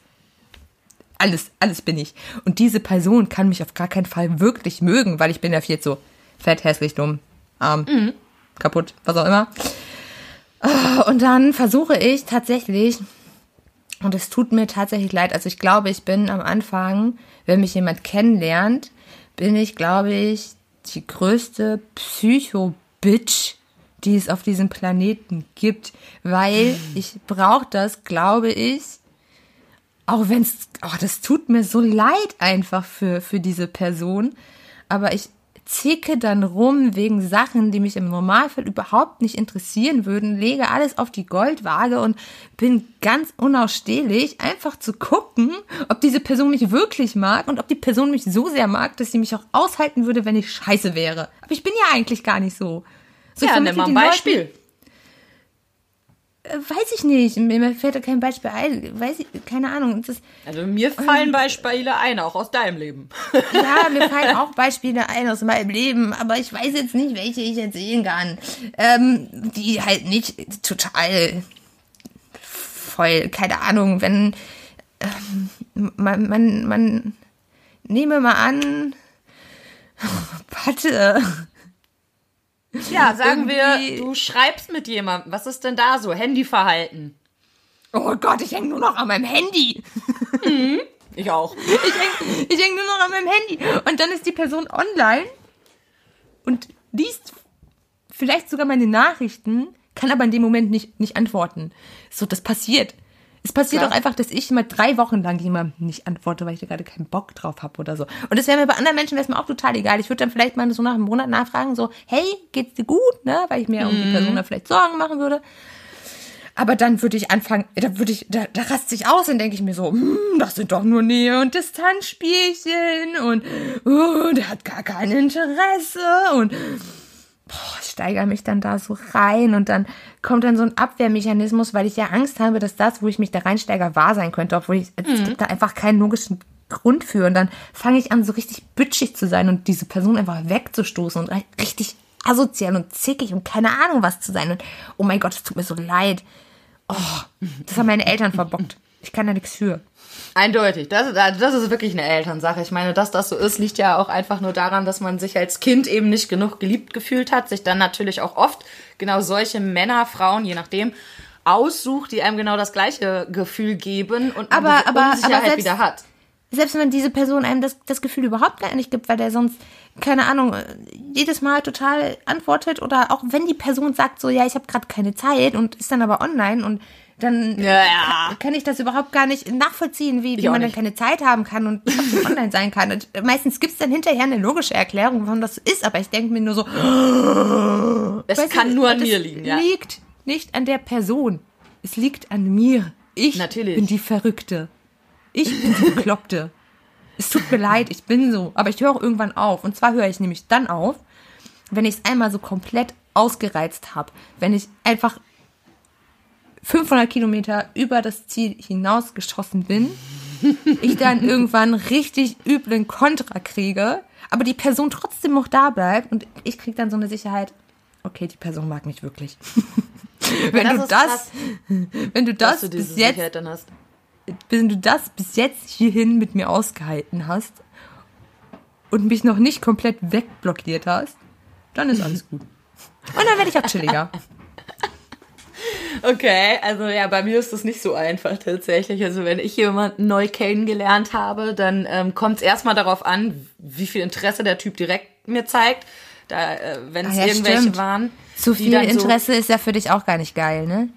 Alles, alles bin ich. Und diese Person kann mich auf gar keinen Fall wirklich mögen, weil ich bin ja viel zu fett, hässlich, dumm, arm, kaputt, was auch immer. Und dann versuche ich tatsächlich, und es tut mir tatsächlich leid, also ich glaube, ich bin am Anfang, wenn mich jemand kennenlernt, bin ich, glaube ich, die größte Psycho-Bitch, die es auf diesem Planeten gibt, weil ich brauche das, glaube ich, auch wenn es, oh, das tut mir so leid einfach für, für diese Person, aber ich zicke dann rum wegen Sachen, die mich im Normalfall überhaupt nicht interessieren würden, lege alles auf die Goldwaage und bin ganz unausstehlich, einfach zu gucken, ob diese Person mich wirklich mag und ob die Person mich so sehr mag, dass sie mich auch aushalten würde, wenn ich scheiße wäre. Aber ich bin ja eigentlich gar nicht so. So Ja, ich nimm mal ein Beispiel. Leuten- Äh, Weiß ich nicht. Mir fällt da kein Beispiel ein. Weiß ich, keine Ahnung. Das, Also mir fallen Beispiele ein, auch aus deinem Leben. ja, mir fallen auch Beispiele ein aus meinem Leben, aber ich weiß jetzt nicht, welche ich erzählen kann. Ähm, die halt nicht total voll, keine Ahnung, wenn ähm, man, man, man nehme mal an, warte, Ja, sagen wir, du schreibst mit jemandem. Was ist denn da so? Handyverhalten. oh Gott, ich hänge nur noch an meinem Handy. Ich auch. Ich hänge ich häng nur noch an meinem Handy. Und dann ist die Person online und liest vielleicht sogar meine Nachrichten, kann aber in dem Moment nicht, nicht antworten. So, das passiert. Es passiert Klar. auch einfach, dass ich mal drei Wochen lang jemandem nicht antworte, weil ich da gerade keinen Bock drauf habe oder so. Und das wäre mir bei anderen Menschen wäre mir auch total egal. Ich würde dann vielleicht mal so nach einem Monat nachfragen, so, hey, geht's dir gut? Ne? Weil ich mir um die Person da vielleicht Sorgen machen würde. Aber dann würde ich anfangen, da würde ich, da, da raste ich aus und denke ich mir so, hm, das sind doch nur Nähe- und Distanzspielchen und oh, der hat gar kein Interesse und boah, ich steigere mich dann da so rein und dann kommt dann so ein Abwehrmechanismus, weil ich ja Angst habe, dass das, wo ich mich da reinsteige, wahr sein könnte, obwohl ich, es gibt da einfach keinen logischen Grund für und dann fange ich an, so richtig bitchig zu sein und diese Person einfach wegzustoßen und richtig asozial und zickig und keine Ahnung was zu sein und oh mein Gott, es tut mir so leid. Oh, das haben meine Eltern verbockt. Ich kann da nichts für. Eindeutig. Das, das ist wirklich eine Elternsache. Ich meine, dass das so ist, liegt ja auch einfach nur daran, dass man sich als Kind eben nicht genug geliebt gefühlt hat, sich dann natürlich auch oft genau solche Männer, Frauen, je nachdem, aussucht, die einem genau das gleiche Gefühl geben und Aber- aber- Unsicherheit aber selbst- wieder hat. Selbst wenn diese Person einem das, das Gefühl überhaupt gar nicht gibt, weil der sonst, keine Ahnung, jedes Mal total antwortet oder auch wenn die Person sagt so, ja, ich habe gerade keine Zeit und ist dann aber online und dann Ja, kann, kann ich das überhaupt gar nicht nachvollziehen, wie, wie man dann keine Zeit haben kann und online sein kann. Und meistens gibt's dann hinterher eine logische Erklärung, warum das so ist, aber ich denke mir nur so, Es kann du, nur an mir liegen, ja. liegt nicht an der Person. Es liegt an mir. Ich Natürlich. bin die Verrückte. Ich bin die Bekloppte. es tut mir leid, ich bin so. Aber ich höre auch irgendwann auf. Und zwar höre ich nämlich dann auf, wenn ich es einmal so komplett ausgereizt habe. Wenn ich einfach 500 Kilometer über das Ziel hinausgeschossen bin, ich dann irgendwann richtig üblen Kontra kriege, aber die Person trotzdem noch da bleibt und ich kriege dann so eine Sicherheit, okay, die Person mag mich wirklich. wenn, das du das, krass, wenn du das du diese bis jetzt, wenn du das bis jetzt hierhin mit mir ausgehalten hast und mich noch nicht komplett wegblockiert hast, dann ist alles gut. Und dann werde ich auch chilliger. Okay, also ja, bei mir ist das nicht so einfach tatsächlich. Also wenn ich jemanden neu kennengelernt habe, dann ähm, kommt es erstmal darauf an, wie viel Interesse der Typ direkt mir zeigt. Da, äh, wenn es Ah ja, irgendwelche stimmt. waren. Zu viel dann so- Interesse ist ja für dich auch gar nicht geil, ne?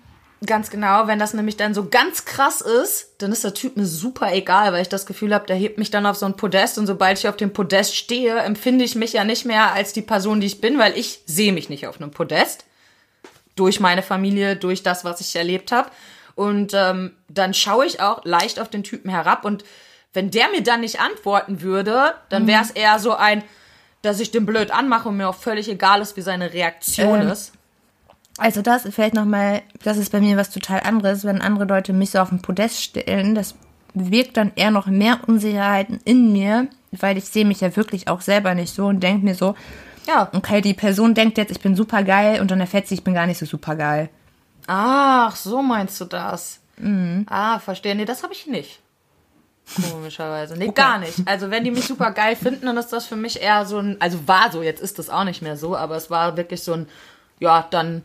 Ganz genau, wenn das nämlich dann so ganz krass ist, dann ist der Typ mir super egal, weil ich das Gefühl habe, der hebt mich dann auf so ein Podest und sobald ich auf dem Podest stehe, empfinde ich mich ja nicht mehr als die Person, die ich bin, weil ich sehe mich nicht auf einem Podest. Durch meine Familie, durch das, was ich erlebt habe. Und ähm, dann schaue ich auch leicht auf den Typen herab und wenn der mir dann nicht antworten würde, dann wäre es eher so ein, dass ich den blöd anmache und mir auch völlig egal ist, wie seine Reaktion Ähm, ist. Also das vielleicht nochmal, das ist bei mir was total anderes, wenn andere Leute mich so auf den Podest stellen, das bewirkt dann eher noch mehr Unsicherheiten in mir, weil ich sehe mich ja wirklich auch selber nicht so und denke mir so, Ja. okay, die Person denkt jetzt, ich bin super geil und dann erfährt sie, ich bin gar nicht so super geil. Ach, so meinst du das? Ah, verstehe. Nee, das habe ich nicht. Komischerweise. Nee, gar nicht. Also, wenn die mich super geil finden, dann ist das für mich eher so ein. Also, war so, jetzt ist das auch nicht mehr so, aber es war wirklich so ein. Ja, dann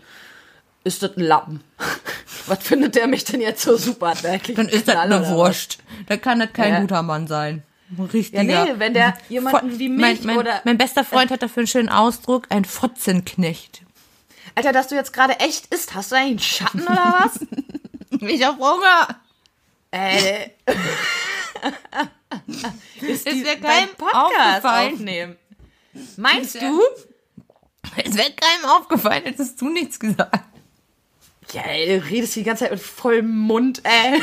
ist das ein Lappen. Was findet der mich denn jetzt so super? Dann ist das eine? Wurst. Dann kann das kein Ja. guter Mann sein. Richtiger. Ja, nee, wenn der jemanden Fo- wie mein, mich mein, oder. mein bester Freund hat dafür einen schönen Ausdruck, ein Fotzenknecht. Alter, dass du jetzt gerade echt isst, hast du eigentlich einen Schatten oder was? Ich hab Hunger. äh. ist Ist beim keinem Podcast aufnehmen. Meinst Ist du? Es wäre keinem aufgefallen, hättest du nichts gesagt. Ja, ey, du redest die ganze Zeit mit vollem Mund, ey.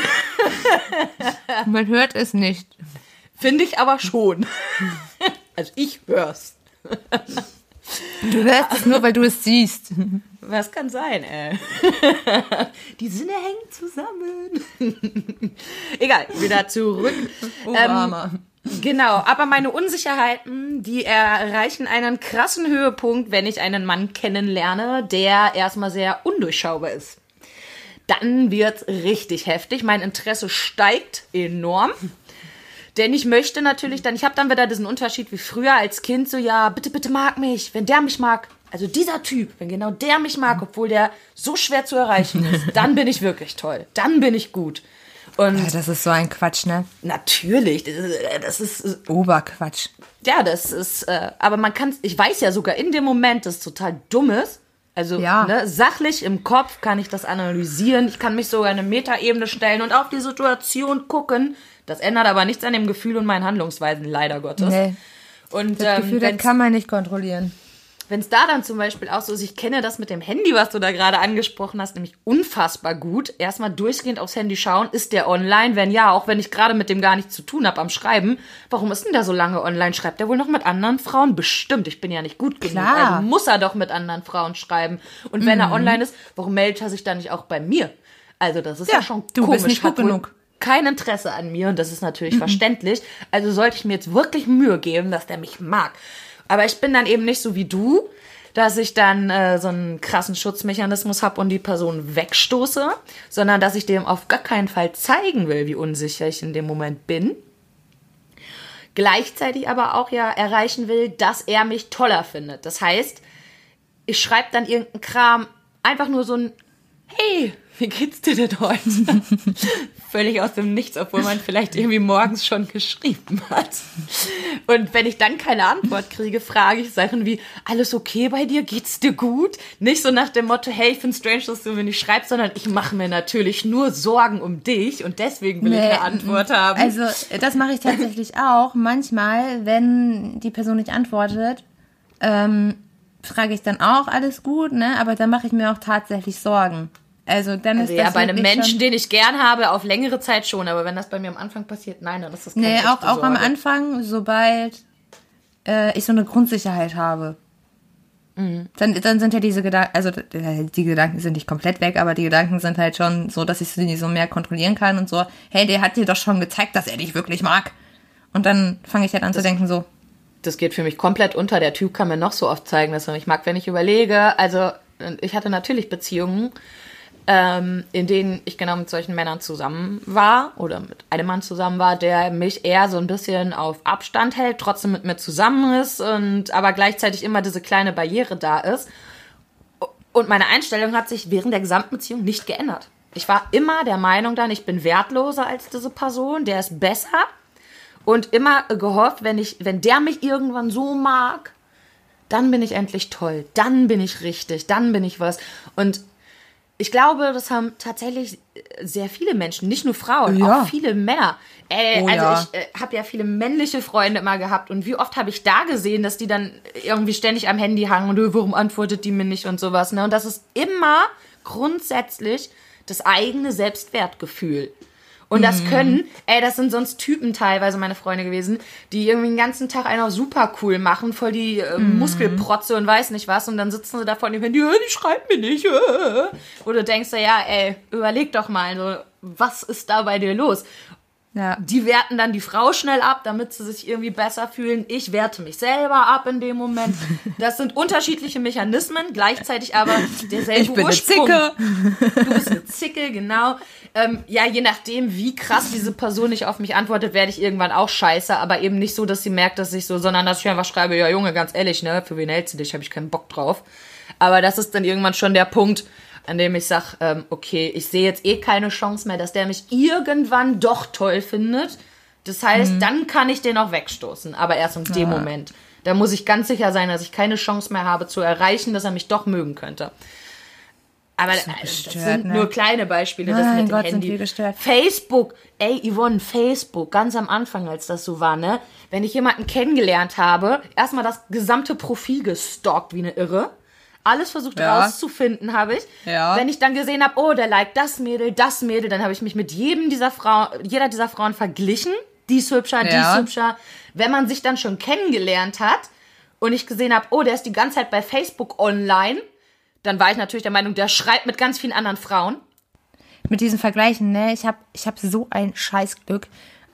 Man hört es nicht. Finde ich aber schon. Also ich hör's. Du hörst es nur, weil du es siehst. Was kann sein, ey? Die Sinne hängen zusammen. Egal, wieder zurück. Oh, Ähm. Genau, aber meine Unsicherheiten, die erreichen einen krassen Höhepunkt, wenn ich einen Mann kennenlerne, der erstmal sehr undurchschaubar ist. Dann wird's richtig heftig. Mein Interesse steigt enorm. Denn ich möchte natürlich dann, ich habe dann wieder diesen Unterschied wie früher als Kind, so ja, bitte, bitte mag mich, wenn der mich mag. Also dieser Typ, wenn genau der mich mag, obwohl der so schwer zu erreichen ist, dann bin ich wirklich toll. Dann bin ich gut. Und Ja, das ist so ein Quatsch, ne? natürlich, das ist, das ist Oberquatsch. ja, das ist, äh, aber man kann, ich weiß ja sogar in dem Moment, dass es total dumm ist. Also Ja. ne, sachlich im Kopf kann ich das analysieren. Ich kann mich sogar in eine Metaebene stellen und auf die Situation gucken. Das ändert aber nichts an dem Gefühl und meinen Handlungsweisen, leider Gottes. Nee. Und Das ähm, Gefühl, das kann man nicht kontrollieren. wenn es da dann zum Beispiel auch so ist, ich kenne das mit dem Handy, was du da gerade angesprochen hast, nämlich unfassbar gut. Erstmal durchgehend aufs Handy schauen, ist der online? Wenn ja, auch wenn ich gerade mit dem gar nichts zu tun habe am Schreiben, warum ist denn der so lange online? Schreibt er wohl noch mit anderen Frauen? Bestimmt, ich bin ja nicht gut genug. Klar. Mhm. Also muss er doch mit anderen Frauen schreiben. Und wenn er online ist, warum meldet er sich dann nicht auch bei mir? Also das ist ja, Ja, schon du komisch. bist nicht gut genug. Kein Interesse an mir und das ist natürlich Mhm. verständlich. Also sollte ich mir jetzt wirklich Mühe geben, dass der mich mag. Aber ich bin dann eben nicht so wie du, dass ich dann äh, so einen krassen Schutzmechanismus habe und die Person wegstoße, sondern dass ich dem auf gar keinen Fall zeigen will, wie unsicher ich in dem Moment bin. Gleichzeitig aber auch ja erreichen will, dass er mich toller findet. Das heißt, ich schreibe dann irgendeinen Kram, einfach nur so ein Hey, wie geht's dir denn heute? Völlig aus dem Nichts, obwohl man vielleicht irgendwie morgens schon geschrieben hat. Und wenn ich dann keine Antwort kriege, frage ich Sachen wie, alles okay bei dir? Geht's dir gut? Nicht so nach dem Motto, hey, ich find's strange, dass du mir nicht schreibst, sondern ich mache mir natürlich nur Sorgen um dich und deswegen will ich eine Antwort haben. Also, das mache ich tatsächlich auch. Manchmal, wenn die Person nicht antwortet, ähm, frage ich dann auch, alles gut, ne? Aber dann mache ich mir auch tatsächlich Sorgen. Also, dann Also ist ja, das bei einem Menschen, schon, den ich gern habe, auf längere Zeit schon, aber wenn das bei mir am Anfang passiert, nein, dann ist das keine Nee, auch, auch am. Anfang, sobald äh, ich so eine Grundsicherheit habe. Mhm. Dann, dann sind ja diese Gedanken, also äh, die Gedanken sind nicht komplett weg, aber die Gedanken sind halt schon so, dass ich sie so mehr kontrollieren kann und so, hey, der hat dir doch schon gezeigt, dass er dich wirklich mag. Und dann fange ich halt an zu denken so, das geht für mich komplett unter. Der Typ kann mir noch so oft zeigen, dass er mich mag, wenn ich überlege. Also, ich hatte natürlich Beziehungen, ähm, in denen ich genau mit solchen Männern zusammen war oder mit einem Mann zusammen war, der mich eher so ein bisschen auf Abstand hält, trotzdem mit mir zusammen ist und aber gleichzeitig immer diese kleine Barriere da ist. Und meine Einstellung hat sich während der gesamten Beziehung nicht geändert. Ich war immer der Meinung dann, ich bin wertloser als diese Person, der ist besser. Und immer gehofft, wenn ich, wenn der mich irgendwann so mag, dann bin ich endlich toll, dann bin ich richtig, dann bin ich was. Und ich glaube, das haben tatsächlich sehr viele Menschen, nicht nur Frauen, Ja. auch viele Männer. Äh, Oh also ja. ich äh, habe ja viele männliche Freunde immer gehabt und wie oft habe ich da gesehen, dass die dann irgendwie ständig am Handy hangen und "Ö, warum antwortet die mir nicht und sowas. Ne? Und das ist immer grundsätzlich das eigene Selbstwertgefühl. Und das Mhm. können, ey, das sind sonst Typen teilweise meine Freunde gewesen, die irgendwie den ganzen Tag einen auch super cool machen, voll die äh, Mhm. Muskelprotze und weiß nicht was. Und dann sitzen sie da vor dem Handy, ja, die schreibt mir nicht. Äh. Wo du denkst, ja, ey, überleg doch mal, so, was ist da bei dir los? Ja. Die werten dann die Frau schnell ab, damit sie sich irgendwie besser fühlen. Ich werte mich selber ab in dem Moment. Das sind unterschiedliche Mechanismen, gleichzeitig aber derselbe Ich bin eine Ursprung. Zicke. Du bist eine Zicke, genau. Ähm, ja, je nachdem, wie krass diese Person nicht auf mich antwortet, werde ich irgendwann auch scheiße, aber eben nicht so, dass sie merkt, dass ich so, sondern dass ich einfach schreibe, ja Junge, ganz ehrlich, ne, für wen hältst du dich, habe ich keinen Bock drauf. Aber das ist dann irgendwann schon der Punkt, an dem ich sage, ähm, okay, ich sehe jetzt eh keine Chance mehr, dass der mich irgendwann doch toll findet. Das heißt, dann kann ich den auch wegstoßen, aber erst in dem Moment. Da muss ich ganz sicher sein, dass ich keine Chance mehr habe zu erreichen, dass er mich doch mögen könnte. Aber das, gestört, sind ne? nur kleine Beispiele. Das Mein mit Gott, Handy. Facebook, ey Yvonne, Facebook, ganz am Anfang, als das so war, ne? Wenn ich jemanden kennengelernt habe, erstmal das gesamte Profil gestalkt wie eine Irre. Alles versucht Ja. rauszufinden habe ich. Ja. Wenn ich dann gesehen habe, oh, der liked das Mädel, das Mädel, dann habe ich mich mit jedem dieser Frau, jeder dieser Frauen verglichen. Die ist hübscher, die Ja. ist hübscher. Wenn man sich dann schon kennengelernt hat und ich gesehen habe, oh, der ist die ganze Zeit bei Facebook online, dann war ich natürlich der Meinung, der schreibt mit ganz vielen anderen Frauen. Mit diesen Vergleichen, ne, ich habe ich hab so ein Scheißglück.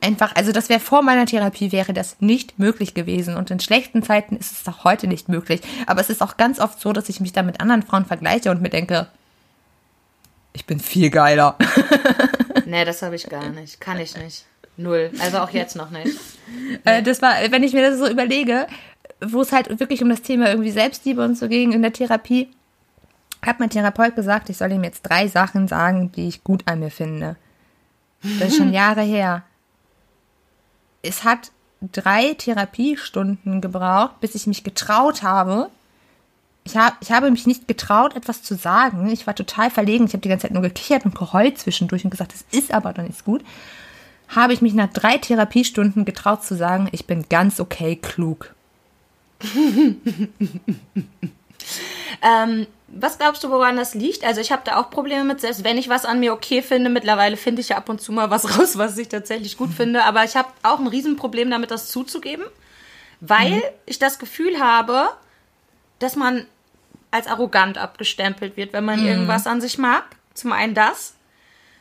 Einfach, also das wäre vor meiner Therapie, wäre das nicht möglich gewesen. Und in schlechten Zeiten ist es auch heute nicht möglich. Aber es ist auch ganz oft so, dass ich mich da mit anderen Frauen vergleiche und mir denke, ich bin viel geiler. Nee, das habe ich gar nicht. Kann ich nicht. Null. Also auch jetzt noch nicht. Äh, das war, wenn ich mir das so überlege, wo es halt wirklich um das Thema irgendwie Selbstliebe und so ging in der Therapie, hat mein Therapeut gesagt, ich soll ihm jetzt drei Sachen sagen, die ich gut an mir finde. Das ist schon Jahre her. Es hat drei Therapiestunden gebraucht, bis ich mich getraut habe. Ich, hab, ich habe mich nicht getraut, etwas zu sagen. Ich war total verlegen. Ich habe die ganze Zeit nur gekichert und geheult zwischendurch und gesagt, das ist aber doch nicht gut habe ich mich nach drei Therapiestunden getraut zu sagen, ich bin ganz okay klug. Ähm, was glaubst du, woran das liegt? Also ich habe da auch Probleme mit, selbst wenn ich was an mir okay finde, mittlerweile finde ich ja ab und zu mal was raus, was ich tatsächlich gut finde, aber ich habe auch ein Riesenproblem damit, das zuzugeben, weil ich das Gefühl habe, dass man als arrogant abgestempelt wird, wenn man irgendwas an sich mag. Zum einen das.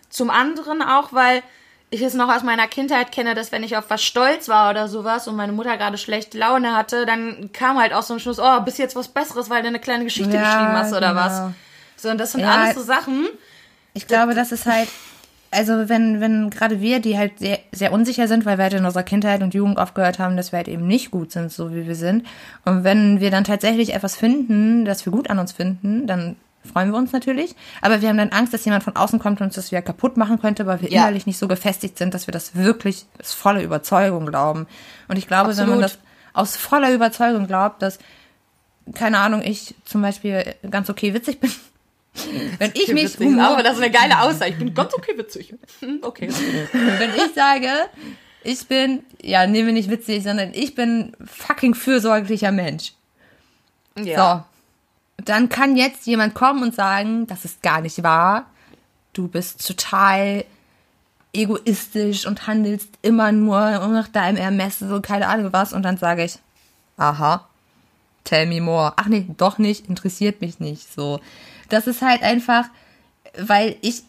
Zum anderen auch, weil ich es noch aus meiner Kindheit kenne, dass wenn ich auf was stolz war oder sowas und meine Mutter gerade schlechte Laune hatte, dann kam halt auch so ein Schluss, oh, bist jetzt was Besseres, weil du eine kleine Geschichte Ja, geschrieben hast oder genau. was. So, und das sind Ja. alles so Sachen. Ich glaube, das ist halt, also wenn, wenn gerade wir, die halt sehr, sehr unsicher sind, weil wir halt in unserer Kindheit und Jugend aufgehört haben, dass wir halt eben nicht gut sind, so wie wir sind. Und wenn wir dann tatsächlich etwas finden, das wir gut an uns finden, dann freuen wir uns natürlich. Aber wir haben dann Angst, dass jemand von außen kommt und uns das wieder kaputt machen könnte, weil wir Ja. innerlich nicht so gefestigt sind, dass wir das wirklich aus voller Überzeugung glauben. Und ich glaube, wenn man Absolut. das aus voller Überzeugung glaubt, dass, keine Ahnung, ich zum Beispiel ganz okay witzig bin, wenn ich mich Witzig, aber das ist eine geile Aussage. Ich bin ganz okay witzig. Hm, Okay. wenn ich sage, ich bin, ja, nehmen wir nicht witzig, sondern ich bin fucking fürsorglicher Mensch. Ja. Dann kann jetzt jemand kommen und sagen, das ist gar nicht wahr. Du bist total egoistisch und handelst immer nur nach deinem Ermessen, so keine Ahnung was. Und dann sage ich, aha, tell me more. Ach nee, doch nicht, interessiert mich nicht. So. Das ist halt einfach, weil ich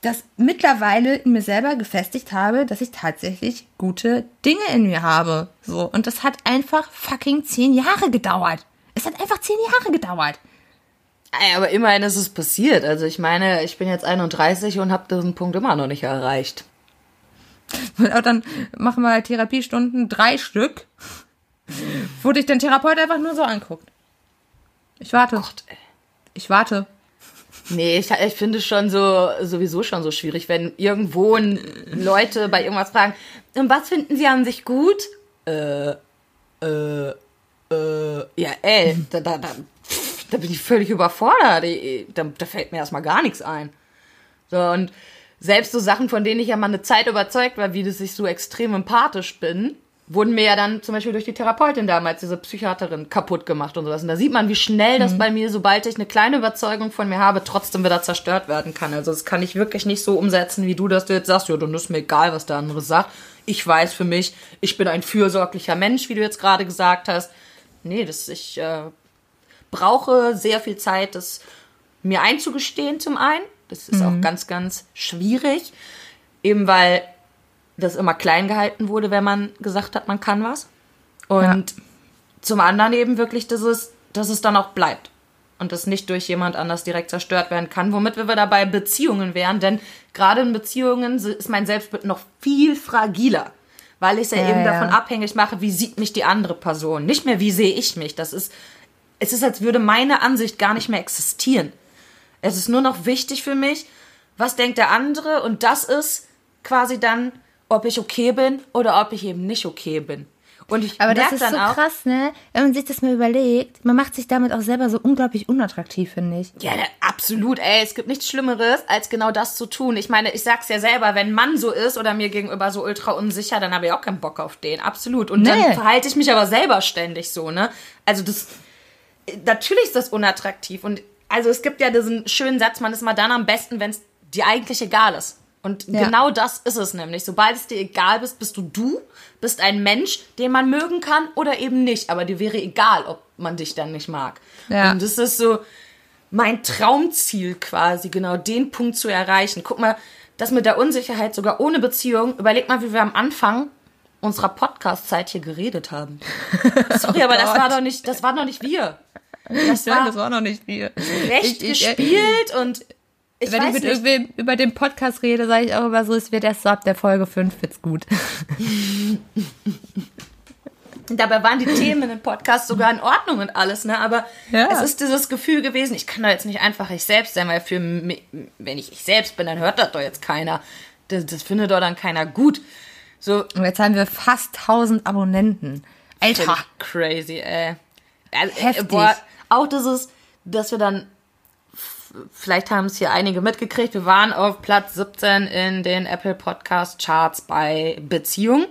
das mittlerweile in mir selber gefestigt habe, dass ich tatsächlich gute Dinge in mir habe. So. Und das hat einfach fucking zehn Jahre gedauert. Es hat einfach zehn Jahre gedauert. Aber immerhin ist es passiert. Also ich meine, ich bin jetzt 31 und habe diesen Punkt immer noch nicht erreicht. Dann machen wir halt Therapiestunden, drei Stück, wo dich der Therapeut einfach nur so anguckt. Ich warte. Gott. Ich warte. Nee, ich, ich finde es schon so, sowieso schon so schwierig, wenn irgendwo Leute bei irgendwas fragen, "Und was finden sie an sich gut? Äh, äh, äh, ja, ey, da, da, da, da bin ich völlig überfordert. Ich- Da, da fällt mir erstmal gar nichts ein. So, und selbst so Sachen, von denen ich ja mal eine Zeit überzeugt war, wie dass ich so extrem empathisch bin, wurden mir ja dann zum Beispiel durch die Therapeutin damals, diese Psychiaterin, kaputt gemacht und sowas. Und da sieht man, wie schnell das bei mir, sobald ich eine kleine Überzeugung von mir habe, trotzdem wieder zerstört werden kann. Also das kann ich wirklich nicht so umsetzen, wie du, dass du jetzt sagst, ja, dann ist mir egal, was der andere sagt. Ich weiß für mich, ich bin ein fürsorglicher Mensch, wie du jetzt gerade gesagt hast. Nee, das, ich äh, brauche sehr viel Zeit, das mir einzugestehen zum einen. Das ist auch ganz, ganz schwierig. Eben weil das immer klein gehalten wurde, wenn man gesagt hat, man kann was. Und zum anderen eben wirklich, dass es, dass es dann auch bleibt. Und das nicht durch jemand anders direkt zerstört werden kann, womit wir dabei Beziehungen wären. Denn gerade in Beziehungen ist mein Selbstbild noch viel fragiler. Weil ich es ja, Ja, eben ja. davon abhängig mache, wie sieht mich die andere Person. Nicht mehr, wie sehe ich mich. Das ist, es ist, als würde meine Ansicht gar nicht mehr existieren. Es ist nur noch wichtig für mich, was denkt der andere und das ist quasi dann, ob ich okay bin oder ob ich eben nicht okay bin. Und ich Aber das ist dann so auch, krass, ne? Wenn man sich das mal überlegt, man macht sich damit auch selber so unglaublich unattraktiv, finde ich. ja, da- absolut, ey, es gibt nichts Schlimmeres, als genau das zu tun. Ich meine, ich sag's ja selber, wenn ein Mann so ist oder mir gegenüber so ultra unsicher, dann habe ich auch keinen Bock auf den, absolut. Und dann Nee. verhalte ich mich aber selber ständig so, ne? Also das, natürlich ist das unattraktiv und also es gibt ja diesen schönen Satz, man ist mal dann am besten, wenn es dir eigentlich egal ist. Und Ja. genau das ist es nämlich. Sobald es dir egal bist, bist du du, bist ein Mensch, den man mögen kann oder eben nicht. Aber dir wäre egal, ob man dich dann nicht mag. Ja. Und das ist so mein Traumziel quasi, genau den Punkt zu erreichen. Guck mal, das mit der Unsicherheit sogar ohne Beziehung. Überleg mal, wie wir am Anfang unserer Podcast-Zeit hier geredet haben. Sorry, aber das war doch nicht, das war doch nicht wir. Das Nein, war das war noch nicht viel. recht Ich- ich- gespielt und ich Wenn ich mit irgendwem über den Podcast rede, sage ich auch immer so, es wird erst so ab der Folge 5 wird's gut. Dabei waren die Themen dem Podcast sogar in Ordnung und alles, ne? Aber Ja. es ist dieses Gefühl gewesen, ich kann doch jetzt nicht einfach ich selbst sein, weil für mich, wenn ich ich selbst bin, dann hört das doch jetzt keiner. Das, das findet doch dann keiner gut. So, Und jetzt haben wir fast 1000 Abonnenten. Alter. crazy, ey. Also, äh, Heftig. Boah, auch dieses, dass wir dann, vielleicht haben es hier einige mitgekriegt, wir waren auf Platz 17 in den Apple Podcast Charts bei Beziehung.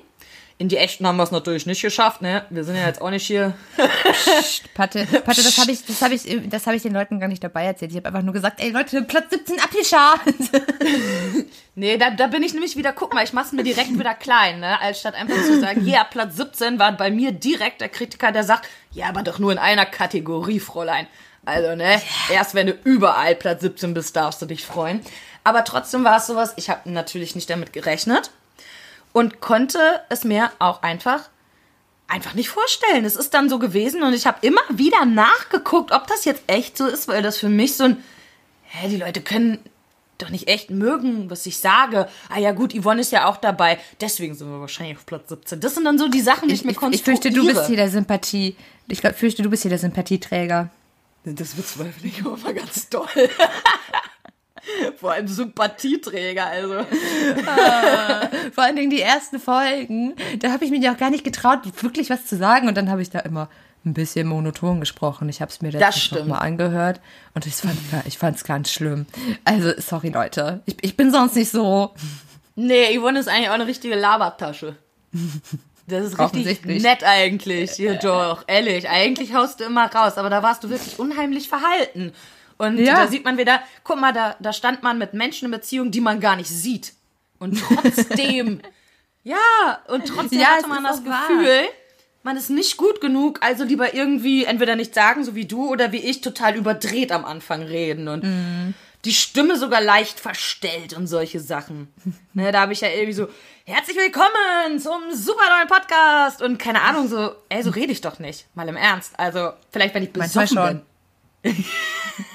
In die echten haben wir es natürlich nicht geschafft, ne? Wir sind ja jetzt auch nicht hier. Patte, Patte, das habe ich, das habe ich, das habe ich den Leuten gar nicht dabei erzählt. Ich habe einfach nur gesagt, ey Leute, Platz 17 abgeschart. Nee, da, da bin ich nämlich wieder, guck mal, ich mach's mir direkt wieder klein, ne? Als statt einfach zu sagen, ja, Platz 17 war bei mir direkt der Kritiker, der sagt, ja, aber doch nur in einer Kategorie, Fräulein. Also, ne, erst wenn du überall Platz 17 bist, darfst du dich freuen. Aber trotzdem war es sowas, ich habe natürlich nicht damit gerechnet und konnte es mir auch einfach einfach nicht vorstellen. Es ist dann so gewesen und ich habe immer wieder nachgeguckt, ob das jetzt echt so ist, weil das für mich so ein hä, die Leute können doch nicht echt mögen, was ich sage. Ah ja gut, Yvonne ist ja auch dabei, deswegen sind wir wahrscheinlich auf Platz 17. Das sind dann so die Sachen, die ich, mir Ich, ich konstruiere. fürchte, du bist hier der Sympathie. Ich glaub, fürchte, du bist hier der Sympathieträger. Das bezweifle ich aber mal ganz doll. Vor allem Sympathieträger, also. Vor allen Dingen die ersten Folgen, da habe ich mir ja auch gar nicht getraut, wirklich was zu sagen. Und dann habe ich da immer ein bisschen monoton gesprochen. Ich habe es mir letztens noch mal angehört und ich fand ich fand's ganz schlimm. Also sorry Leute, ich, ich bin sonst nicht so. Nee, Yvonne ist eigentlich auch eine richtige Labertasche. Das ist richtig nett eigentlich. Ja, doch, ehrlich. Eigentlich haust du immer raus, aber da warst du wirklich unheimlich verhalten. Und Ja. da sieht man wieder, guck mal, da, da stand man mit Menschen in Beziehung, die man gar nicht sieht. Und trotzdem, ja, und trotzdem Ja, hatte man das auch wahr. Gefühl, man ist nicht gut genug, also lieber irgendwie entweder nicht sagen, so wie du, oder wie ich, total überdreht am Anfang reden und Mhm. die Stimme sogar leicht verstellt und solche Sachen. Ne, da habe ich ja irgendwie so, herzlich willkommen zum super neuen Podcast und keine Ahnung, so, ey, so rede ich doch nicht, mal im Ernst. Also, vielleicht, wenn ich besoffen bin.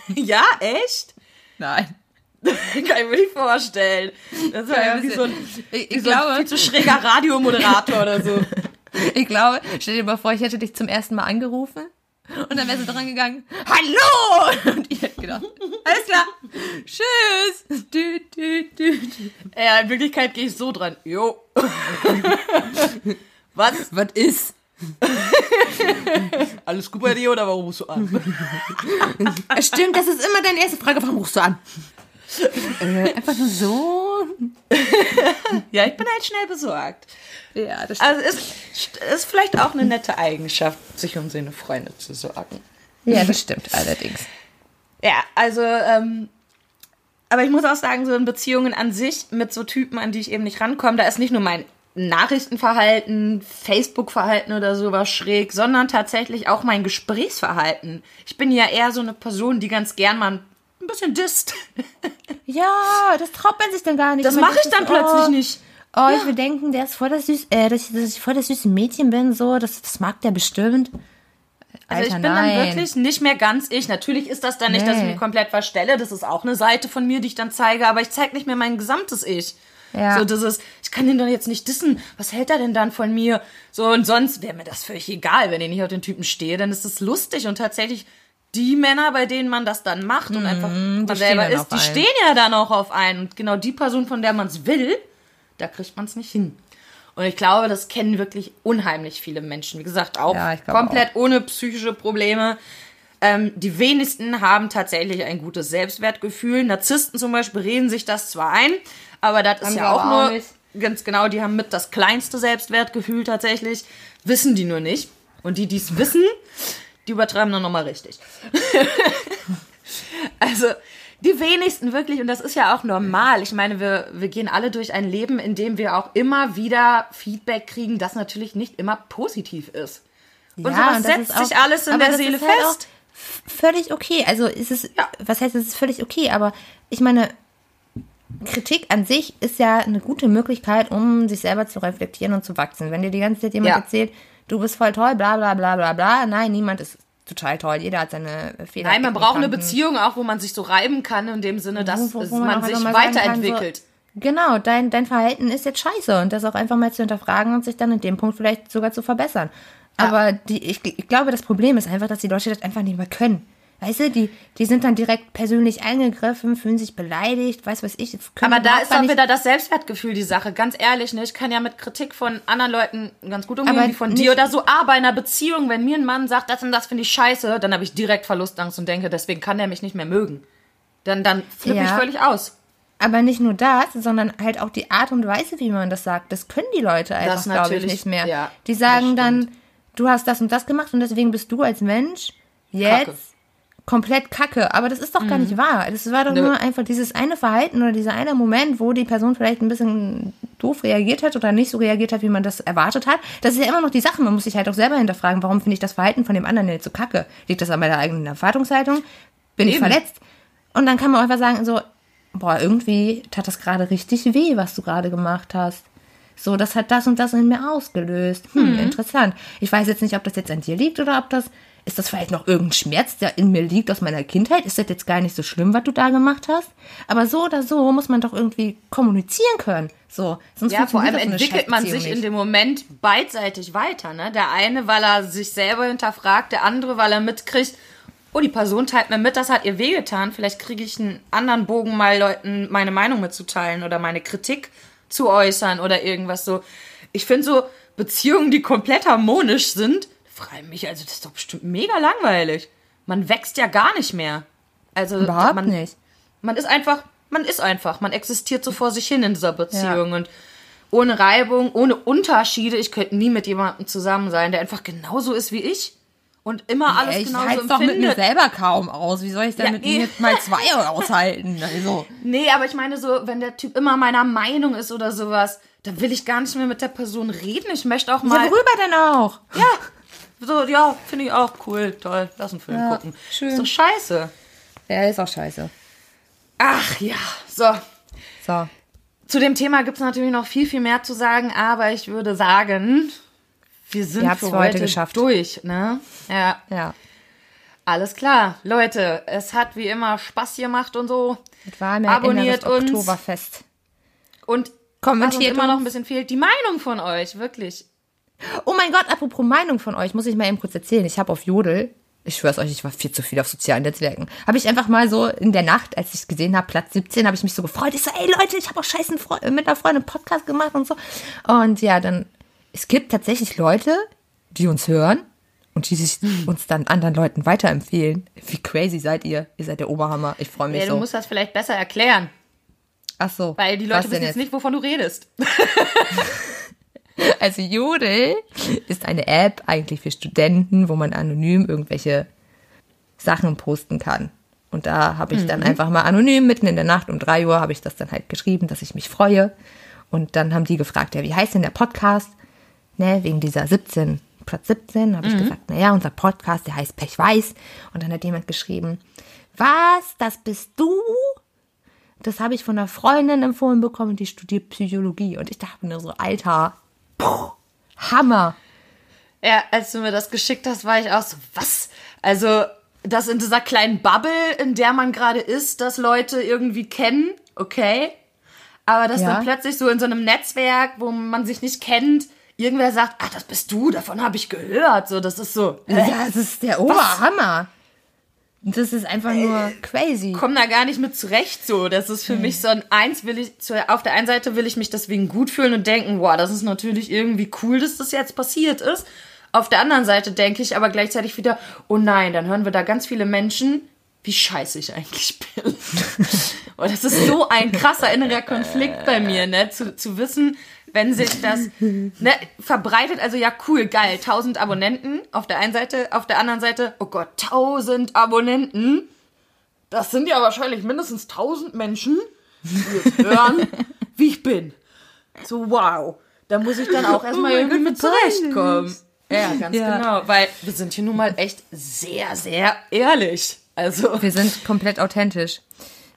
ja, echt? Nein. Kann ich mir nicht vorstellen. Das war ja wie so ein, Ich, ich so ein glaube, viel zu schräger Radiomoderator oder so. ich glaube, stell dir mal vor, ich hätte dich zum ersten Mal angerufen Und dann wäre sie dran gegangen, hallo! Und ich hätte gedacht, alles klar, tschüss. Dü, dü, dü. Ja, in Wirklichkeit gehe ich so dran. Jo. Was? Was ist? Alles gut bei dir oder warum rufst du an? Stimmt, das ist immer deine erste Frage, warum rufst du an? äh, einfach nur so. Ja, ich bin halt schnell besorgt. Ja, das Also ist, ist vielleicht auch eine nette Eigenschaft, sich um seine Freunde zu sorgen. Ja, das stimmt allerdings. Ja, also, ähm, aber ich muss auch sagen, so in Beziehungen an sich mit so Typen, an die ich eben nicht rankomme, da ist nicht nur mein Nachrichtenverhalten, Facebook-Verhalten oder sowas schräg, sondern tatsächlich auch mein Gesprächsverhalten. Ich bin ja eher so eine Person, die ganz gern mal ein bisschen disst. Ja, das traut man sich dann gar nicht. Das mache ich dann sich, plötzlich oh, nicht. Oh, ich will denken, der ist voll das süß, äh, dass, ich, dass ich voll das süße Mädchen bin, so, das, das mag der bestimmt. Also ich Alter, bin nein. dann wirklich nicht mehr ganz ich. Natürlich ist das dann nicht, dass ich Nee. mich komplett verstelle. Das ist auch eine Seite von mir, die ich dann zeige, aber ich zeige nicht mehr mein gesamtes Ich. Ja. So dieses, ich kann den doch jetzt nicht dissen. Was hält er denn dann von mir? So und sonst wäre mir das völlig egal, wenn ich nicht auf den Typen stehe, dann ist es lustig und tatsächlich die Männer, bei denen man das dann macht und einfach man Mhm, stehen selber ist, die stehen ja dann auch auf einen. Und genau die Person, von der man es will, da kriegt man es nicht hin. Und ich glaube, das kennen wirklich unheimlich viele Menschen. Wie gesagt, auch Ja, komplett ohne psychische Probleme. Ähm, die wenigsten haben tatsächlich ein gutes Selbstwertgefühl. Narzissten zum Beispiel reden sich das zwar ein, aber das ist ja auch aber nur auch nicht. Ganz genau, die haben mit das kleinste Selbstwertgefühl tatsächlich, wissen die nur nicht. Und die, die es wissen, die übertreiben dann nochmal richtig. also die wenigsten wirklich, und das ist ja auch normal. Ich meine, wir, wir gehen alle durch ein Leben, in dem wir auch immer wieder Feedback kriegen, das natürlich nicht immer positiv ist. Und sowas und setzt auch- sich alles in der Seele halt fest. Völlig okay. Also ist es, was heißt, es ist völlig okay, aber ich meine, Kritik an sich ist ja eine gute Möglichkeit, um sich selber zu reflektieren und zu wachsen. Wenn dir die ganze Zeit jemand Ja. erzählt, du bist voll toll, bla bla bla bla bla, nein, niemand ist total toll, jeder hat seine Fehler. Nein, man braucht eine. Beziehung auch, wo man sich so reiben kann, in dem Sinne, dass Wo- wo man man sich sagen kann, weiterentwickelt. So, genau, dein, dein Verhalten ist jetzt scheiße und das auch einfach mal zu hinterfragen und sich dann in dem Punkt vielleicht sogar zu verbessern. Aber die, ich, ich glaube, das Problem ist einfach, dass die Leute das einfach nicht mehr können. Weißt du, die, die sind dann direkt persönlich eingegriffen, fühlen sich beleidigt, weiß was ich. Jetzt Aber da ist doch wieder das Selbstwertgefühl die Sache. Ganz ehrlich, ne? ich kann ja mit Kritik von anderen Leuten ganz gut umgehen, Aber wie von dir oder so. Aber in einer Beziehung, wenn mir ein Mann sagt, das und das finde ich scheiße, dann habe ich direkt Verlustangst und denke, deswegen kann der mich nicht mehr mögen. Dann, dann flippe ich Ja. völlig aus. Aber nicht nur das, sondern halt auch die Art und Weise, wie man das sagt. Das können die Leute einfach, glaube ich, nicht mehr. ja, die sagen dann, du hast das und das gemacht und deswegen bist du als Mensch jetzt Kacke. Komplett kacke. Aber das ist doch gar nicht wahr. Das war doch Nö. nur einfach dieses eine Verhalten oder dieser eine Moment, wo die Person vielleicht ein bisschen doof reagiert hat oder nicht so reagiert hat, wie man das erwartet hat. Das ist ja immer noch die Sache. Man muss sich halt auch selber hinterfragen, warum finde ich das Verhalten von dem anderen jetzt so kacke? Liegt das an meiner eigenen Erwartungshaltung? Bin ich Eben. verletzt? Und dann kann man einfach sagen, so, boah, irgendwie tat das gerade richtig weh, was du gerade gemacht hast. So, das hat das und das in mir ausgelöst. Hm, interessant. Ich weiß jetzt nicht, ob das jetzt an dir liegt oder ob das, ist das vielleicht noch irgendein Schmerz, der in mir liegt aus meiner Kindheit? Ist das jetzt gar nicht so schlimm, was du da gemacht hast? Aber so oder so muss man doch irgendwie kommunizieren können. So, sonst Ja, vor allem entwickelt man sich Scheißbeziehung in dem Moment beidseitig weiter. Ne? Der eine, weil er sich selber hinterfragt, der andere, weil er mitkriegt, oh, die Person teilt mir mit, das hat ihr wehgetan. Vielleicht kriege ich einen anderen Bogen, mal Leuten meine Meinung mitzuteilen oder meine Kritik zu äußern oder irgendwas so. Ich finde so Beziehungen, die komplett harmonisch sind, frei mich, also das ist doch bestimmt mega langweilig. Man wächst ja gar nicht mehr. Also Überhaupt man, nicht. man ist einfach, man ist einfach, man existiert so vor sich hin in dieser Beziehung und ohne Reibung, ohne Unterschiede. Ich könnte nie mit jemandem zusammen sein, der einfach genauso ist wie ich und immer alles Ich genauso halte doch mit mir empfindet. selber kaum aus. Wie soll ich denn Ja, mit eh. mir jetzt mal zwei aushalten? Also. Nee, aber ich meine so, wenn der Typ immer meiner Meinung ist oder sowas, dann will ich gar nicht mehr mit der Person reden. Ich möchte auch Ja, mal, worüber denn auch? ja, so, ja, finde ich auch cool, toll, lass einen Film Ja, gucken. schön. Ist doch scheiße. Ja, ist auch scheiße. Ach ja, so. So. Zu dem Thema gibt es natürlich noch viel, viel mehr zu sagen, aber ich würde sagen, wir sind Ihr für heute heute geschafft. durch, ne? Ja, Ja. alles klar. Leute, es hat wie immer Spaß gemacht und so. Das war mir Abonniert uns. Oktoberfest. Und Kommentiert was uns immer noch ein bisschen fehlt, die Meinung von euch, wirklich. Oh mein Gott, apropos Meinung von euch, muss ich mal eben kurz erzählen. Ich habe auf Jodel Ich schwör's euch, ich war viel zu viel auf sozialen Netzwerken. Habe ich einfach mal so in der Nacht, als ich es gesehen habe, Platz 17, habe ich mich so gefreut. Ich so, ey Leute, ich habe auch scheiße mit einer Freundin einen Podcast gemacht und so. Und ja, dann, es gibt tatsächlich Leute, die uns hören und die sich uns dann anderen Leuten weiterempfehlen. Wie crazy seid ihr? Ihr seid der Oberhammer. Ich freue mich Ja, so. du musst das vielleicht besser erklären, Ach so. weil die Leute wissen jetzt nicht, wovon du redest. Also Jodel ist eine App eigentlich für Studenten, wo man anonym irgendwelche Sachen posten kann. Und da habe ich dann einfach mal anonym mitten in der Nacht um drei Uhr habe ich das dann halt geschrieben, dass ich mich freue. Und dann haben die gefragt, ja, wie heißt denn der Podcast? Ne, wegen dieser 17, Platz 17, habe ich gesagt, naja, unser Podcast, der heißt Pech Weiß. Und dann hat jemand geschrieben, was, das bist du? Das habe ich von einer Freundin empfohlen bekommen, die studiert Psychologie. Und ich dachte mir so, Alter, puh, Hammer. Ja, als du mir das geschickt hast, war ich auch so, was? Also, das in dieser kleinen Bubble, in der man gerade ist, dass Leute irgendwie kennen, okay. Aber dass Ja. dann plötzlich so in so einem Netzwerk, wo man sich nicht kennt, irgendwer sagt, ah, das bist du, davon habe ich gehört. So, das ist so, hä? Ja, das ist der Oberhammer. Das ist einfach nur crazy. komm da gar nicht mit zurecht so. Das ist für mich so ein eins will ich zu, auf der einen Seite will ich mich deswegen gut fühlen und denken, wow, das ist natürlich irgendwie cool, dass das jetzt passiert ist. Auf der anderen Seite denke ich aber gleichzeitig wieder, oh nein, dann hören wir da ganz viele Menschen, wie scheiße ich eigentlich bin. und das ist so ein krasser innerer Konflikt bei mir, ne, zu, zu wissen, wenn sich das ne, verbreitet, also ja cool, geil, 1000 Abonnenten auf der einen Seite, auf der anderen Seite, oh Gott, 1000 Abonnenten. Das sind ja wahrscheinlich mindestens 1000 Menschen, die jetzt hören, wie ich bin. So, wow. Da muss ich dann auch erstmal irgendwie mit zurechtkommen. Ja, ganz Ja. genau. Weil wir sind hier nun mal echt sehr, sehr ehrlich. Also, Wir sind komplett authentisch.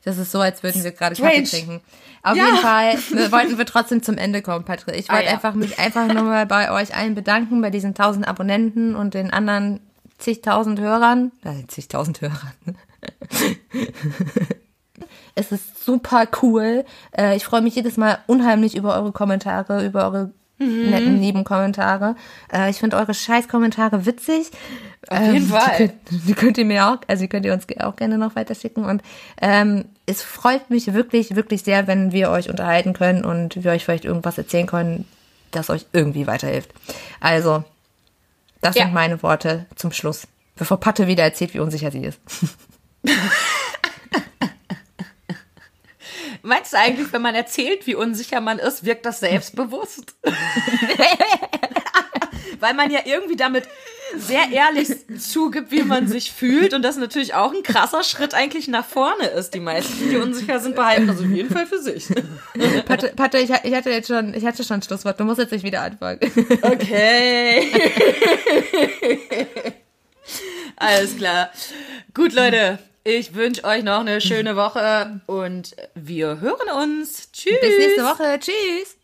Das ist so, als würden wir gerade. Kaffee trinken. Auf Ja. jeden Fall wollten wir trotzdem zum Ende kommen, Patrick. Ich wollte Ah, ja. einfach mich einfach nur mal bei euch allen bedanken, bei diesen tausend Abonnenten und den anderen zigtausend Hörern. Äh, zigtausend Hörern. Es ist super cool. Äh, Ich freue mich jedes Mal unheimlich über eure Kommentare, über eure Mhm. netten Nebenkommentare. Äh, Ich finde eure Scheißkommentare witzig. Auf jeden Fall. Die könnt, die könnt ihr mir auch, also die könnt ihr uns auch gerne noch weiter schicken. Und ähm, es freut mich wirklich, wirklich sehr, wenn wir euch unterhalten können und wir euch vielleicht irgendwas erzählen können, das euch irgendwie weiterhilft. Also, das Ja. sind meine Worte zum Schluss. Bevor Patte wieder erzählt, wie unsicher sie ist. meinst du eigentlich, wenn man erzählt, wie unsicher man ist, wirkt das selbstbewusst? Weil man ja irgendwie damit sehr ehrlich zugibt, wie man sich fühlt und das natürlich auch ein krasser Schritt eigentlich nach vorne ist. Die meisten, die unsicher sind, behalten das auf jeden Fall für sich. Patte, Patte ich, ich hatte jetzt schon, ich hatte schon ein Schlusswort. Du musst jetzt nicht wieder anfangen. Okay. Alles klar. Gut, Leute. Ich wünsche euch noch eine schöne Woche und wir hören uns. Tschüss. Bis nächste Woche. Tschüss.